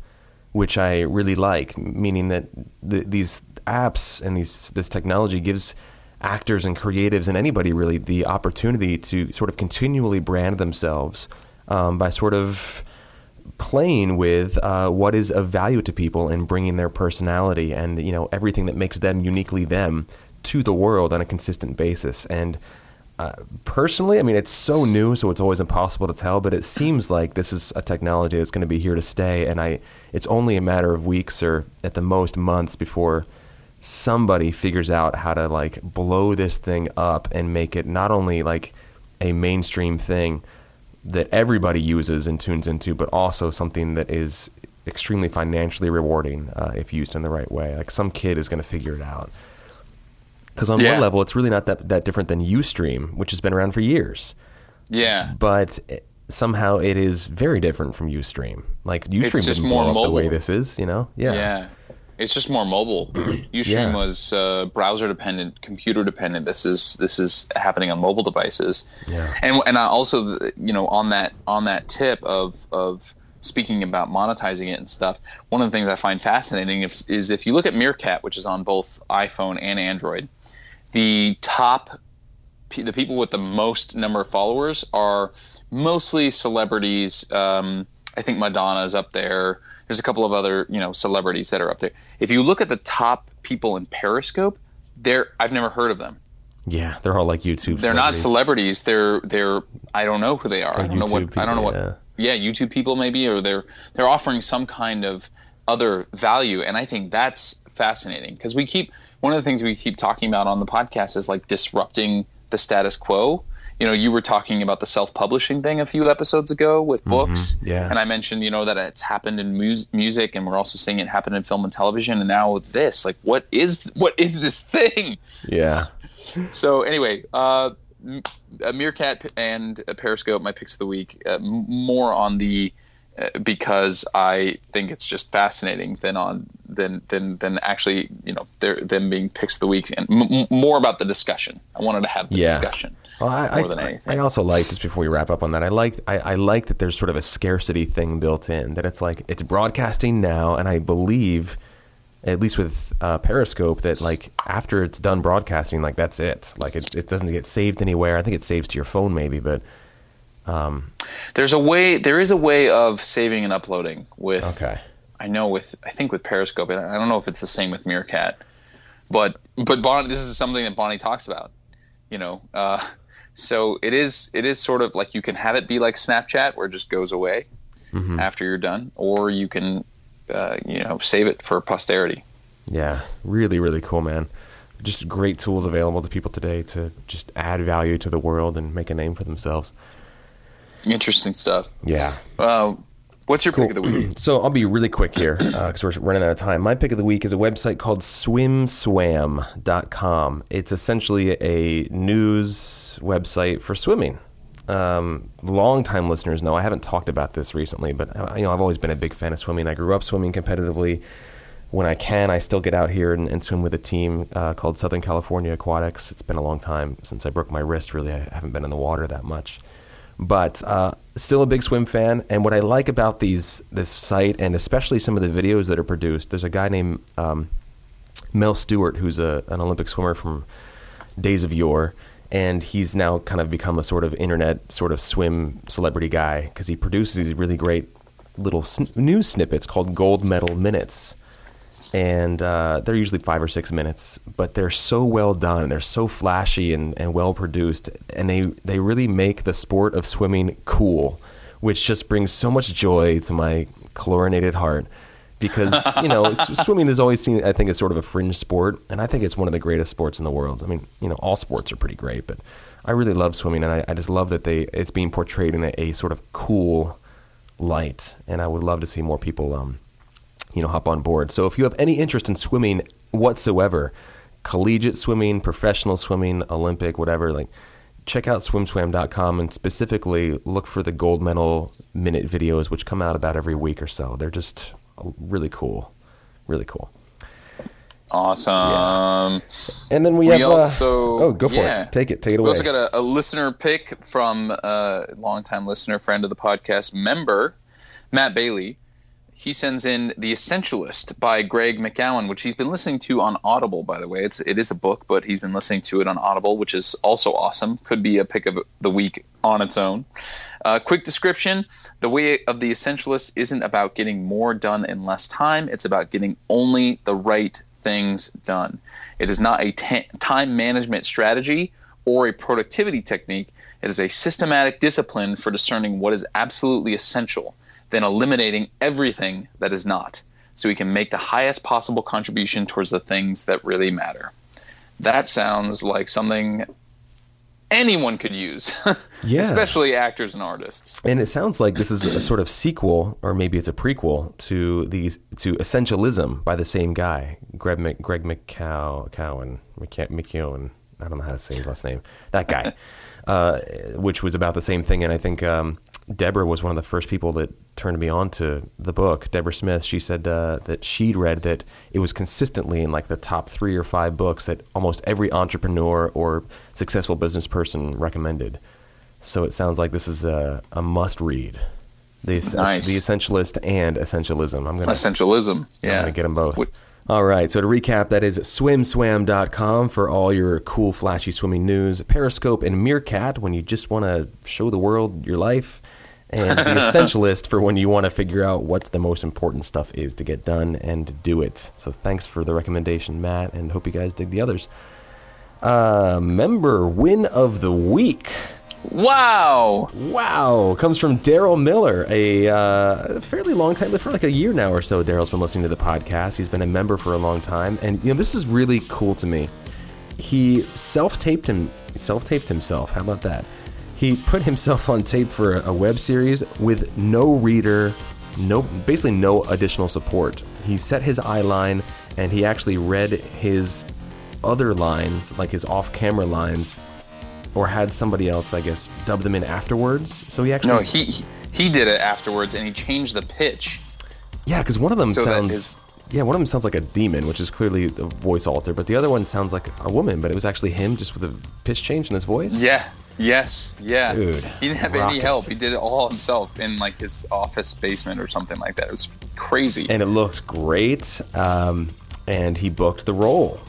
which I really like, meaning that the, these apps and these this technology gives actors and creatives and anybody really the opportunity to sort of continually brand themselves um, by sort of playing with uh, what is of value to people and bringing their personality and you know everything that makes them uniquely them to the world on a consistent basis. And uh, personally, I mean, it's so new, so it's always impossible to tell. But it seems like this is a technology that's going to be here to stay, and I, it's only a matter of weeks or at the most months before somebody figures out how to like blow this thing up and make it not only like a mainstream thing that everybody uses and tunes into, but also something that is extremely financially rewarding uh, if used in the right way. Like some kid is going to figure it out. Because on Yeah. one level, it's really not that that different than UStream, which has been around for years. Yeah. But it- somehow it is very different from UStream. Like UStream didn't more up the way this is, you know? Yeah. Yeah. It's just more mobile. [CLEARS THROAT] Ustream Yeah. was uh, browser dependent, computer dependent. This is this is happening on mobile devices. Yeah. And and I also you know on that on that tip of of speaking about monetizing it and stuff. One of the things I find fascinating is, is if you look at Meerkat, which is on both iPhone and Android, the top the people with the most number of followers are mostly celebrities. Um, I think Madonna's up there. There's a couple of other you know celebrities that are up there. If you look at the top people in Periscope, they're I've never heard of them. Yeah, they're all like YouTube. They're not celebrities. They're they're I don't know who they are. I don't know what YouTube I don't know what. people, Yeah. YouTube people maybe, or they're they're offering some kind of other value, and I think that's fascinating because we keep one of the things we keep talking about on the podcast is like disrupting the status quo. You know, you were talking about the self-publishing thing a few episodes ago with books, Mm-hmm. yeah. and I mentioned you know that it's happened in mus- music, and we're also seeing it happen in film and television, and now with this, like, what is what is this thing? Yeah. [LAUGHS] So anyway, uh, Meerkat and Periscope, my picks of the week, uh, m- more on the because I think it's just fascinating than on than than than actually you know them being picks of the week and m- m- more about the discussion. I wanted to have the Yeah. discussion Well, I, more I, than anything. I also like just before we wrap up on that. I like I, I like that there's sort of a scarcity thing built in. That it's like it's broadcasting now, and I believe, at least with uh, Periscope, that like after it's done broadcasting, like that's it. Like it, it doesn't get saved anywhere. I think it saves to your phone maybe, but There's a way. There is a way of saving and uploading with. okay. I know with I think with Periscope, and I don't know if it's the same with Meerkat, but but Bonnie, this is something that Bonnie talks about. You know, uh, so it is it is sort of like you can have it be like Snapchat where it just goes away after you're done, or you can uh, you know save it for posterity. Yeah, really, really cool, man. Just great tools available to people today to just add value to the world and make a name for themselves. Interesting stuff. Yeah. Uh, what's your pick of the week? [CLEARS THROAT] So I'll be really quick here because we're running out of time. My pick of the week is a website called swimswam.com. It's essentially a news website for swimming. Um, longtime listeners know I haven't talked about this recently, but uh, you know I've always been a big fan of swimming. I grew up swimming competitively. When I can, I still get out here and, and swim with a team uh, called Southern California Aquatics. It's been a long time since I broke my wrist. Really, I haven't been in the water that much but uh, still a big swim fan. And what I like about these this site, and especially some of the videos that are produced, there's a guy named um, Mel Stewart who's a, an Olympic swimmer from days of yore, and he's now kind of become a sort of internet sort of swim celebrity guy because he produces these really great little sn- news snippets called Gold Medal Minutes and uh, they're usually five or six minutes, but they're so well done. They're so flashy and, and well produced, and they they really make the sport of swimming cool, which just brings so much joy to my chlorinated heart. Because [LAUGHS] you know, swimming is always seen, I think, as sort of a fringe sport, and I think it's one of the greatest sports in the world. I mean, you know, all sports are pretty great, but I really love swimming, and I, I just love that they it's being portrayed in a, a sort of cool light, and I would love to see more people. Um, you know, hop on board. So if you have any interest in swimming whatsoever, collegiate swimming, professional swimming, Olympic, whatever, like check out swimswam.com and specifically look for the gold medal minute videos which come out about every week or so. They're just really cool. Really cool. Awesome. And then we, We have uh, also Oh, go for yeah. it. Take it. Take it away. We also got a, a listener pick from a longtime listener, friend of the podcast, member Matt Bailey. He sends in The Essentialist by Greg McGowan, which he's been listening to on Audible. By the way, it's it is a book, but he's been listening to it on Audible, which is also awesome. Could be a pick of the week on its own. Uh, quick description: The way of the Essentialist isn't about getting more done in less time. It's about getting only the right things done. It is not a t- time management strategy or a productivity technique. It is a systematic discipline for discerning what is absolutely essential, then eliminating everything that is not, so we can make the highest possible contribution towards the things that really matter. That sounds like something anyone could use, [LAUGHS] Yeah. especially actors and artists. And it sounds like this is a sort of sequel, or maybe it's a prequel to these to Essentialism by the same guy, Greg Mc, Greg McCow, Cowan, McKeown. I don't know how to say his last name. That guy, [LAUGHS] uh, which was about the same thing. And I think um, Deborah was one of the first people that turned me on to the book. Deborah Smith. She said uh, that she'd read that it was consistently in like the top three or five books that almost every entrepreneur or successful business person recommended. So it sounds like this is a, a must read. The, Nice. the Essentialist and Essentialism. I'm gonna Essentialism. I'm Yeah. gonna get them both. What- All right. So to recap, that is swimswam.com for all your cool, flashy swimming news. Periscope and Meerkat when you just want to show the world your life. And the [LAUGHS] Essentialist for when you want to figure out what the most important stuff is to get done and do it. So thanks for the recommendation, Matt, and hope you guys dig the others. Uh, member win of the week. Wow. Wow, comes from Daryl Miller, a uh, fairly long time, for like a year now or so. Daryl's been listening to the podcast. He's been a member for a long time, and you know this is really cool to me. He self-taped him, self-taped himself. How about that? He put himself on tape for a, a web series with no reader, no basically no additional support. He set his eye line, and he actually read his other lines, like his off-camera lines, or had somebody else, I guess, dub them in afterwards. So he actually No, he he- did it afterwards, and he changed the pitch. Yeah, because one of them So sounds. is- Yeah, one of them sounds like a demon, which is clearly a voice alter, but the other one sounds like a woman, but it was actually him just with a pitch change in his voice. Yeah. Yes. Yeah. Dude, he didn't have any help. He did it all himself in like his office basement or something like that. It was crazy. And it looks great. Um, and he booked the role.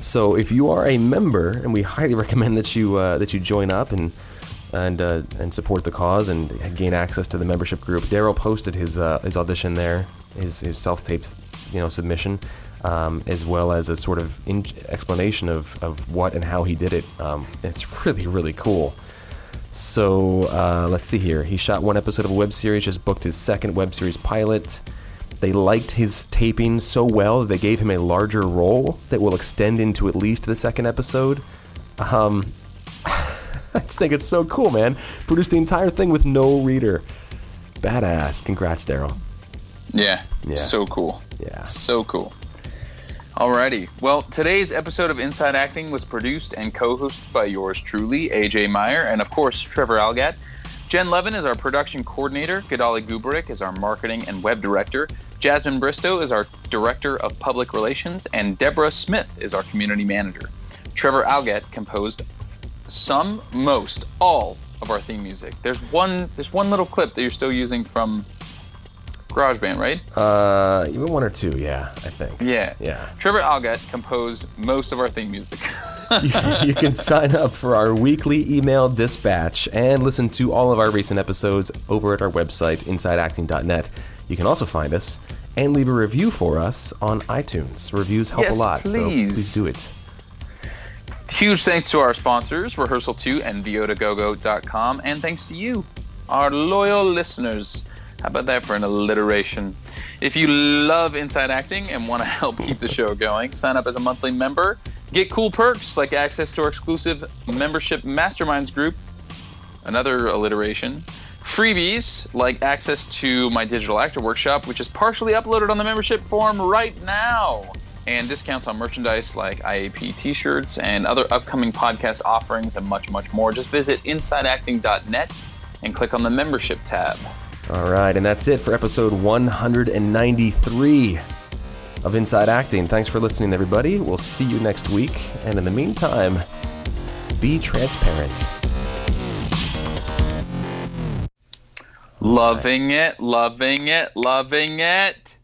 So if you are a member, and we highly [LAUGHS] recommend that you uh, that you join up and and uh, and support the cause and gain access to the membership group. Daryl posted his uh, his audition there, his his self taped you know submission, um, as well as a sort of in- explanation of, of what and how he did it. Um, it's really really cool. So uh, let's see here. He shot one episode of a web series, just booked his second web series pilot. They liked his taping so well that they gave him a larger role that will extend into at least the second episode. Um, [LAUGHS] I just think it's so cool, man. Produced the entire thing with no reader. Badass. Congrats, Daryl. yeah. Yeah. So cool. Yeah. So cool. Alrighty. Well, today's episode of Inside Acting was produced and co-hosted by yours truly, AJ Meyer, and of course Trevor Algatt. Jen Levin is our production coordinator. Gadali Gubarik is our marketing and web director. Jasmine Bristow is our director of public relations, and Deborah Smith is our community manager. Trevor Algatt composed some, most, all of our theme music. There's one. There's one little clip that you're still using from GarageBand, right? Uh, even one or two, yeah, I think. Yeah. Yeah. Trevor Algatt composed most of our theme music. [LAUGHS] you, you can sign up for our weekly email dispatch and listen to all of our recent episodes over at our website, insideacting.net. You can also find us and leave a review for us on iTunes. Reviews help Yes, a lot, so please. please do it. Huge thanks to our sponsors, Rehearsal 2 and VOToGoGo.com, and thanks to you, our loyal listeners. How about that for an alliteration? If you love Inside Acting and want to help keep the show going, sign up as a monthly member. Get cool perks like access to our exclusive membership masterminds group, another alliteration. Freebies like access to my digital actor workshop, which is partially uploaded on the membership form right now, and discounts on merchandise like IAP t shirts and other upcoming podcast offerings, and much, much more. Just visit insideacting.net and click on the membership tab. All right, and that's it for episode 193 of Inside Acting. Thanks for listening, everybody. We'll see you next week. And in the meantime, be transparent. Loving it, loving it, loving it.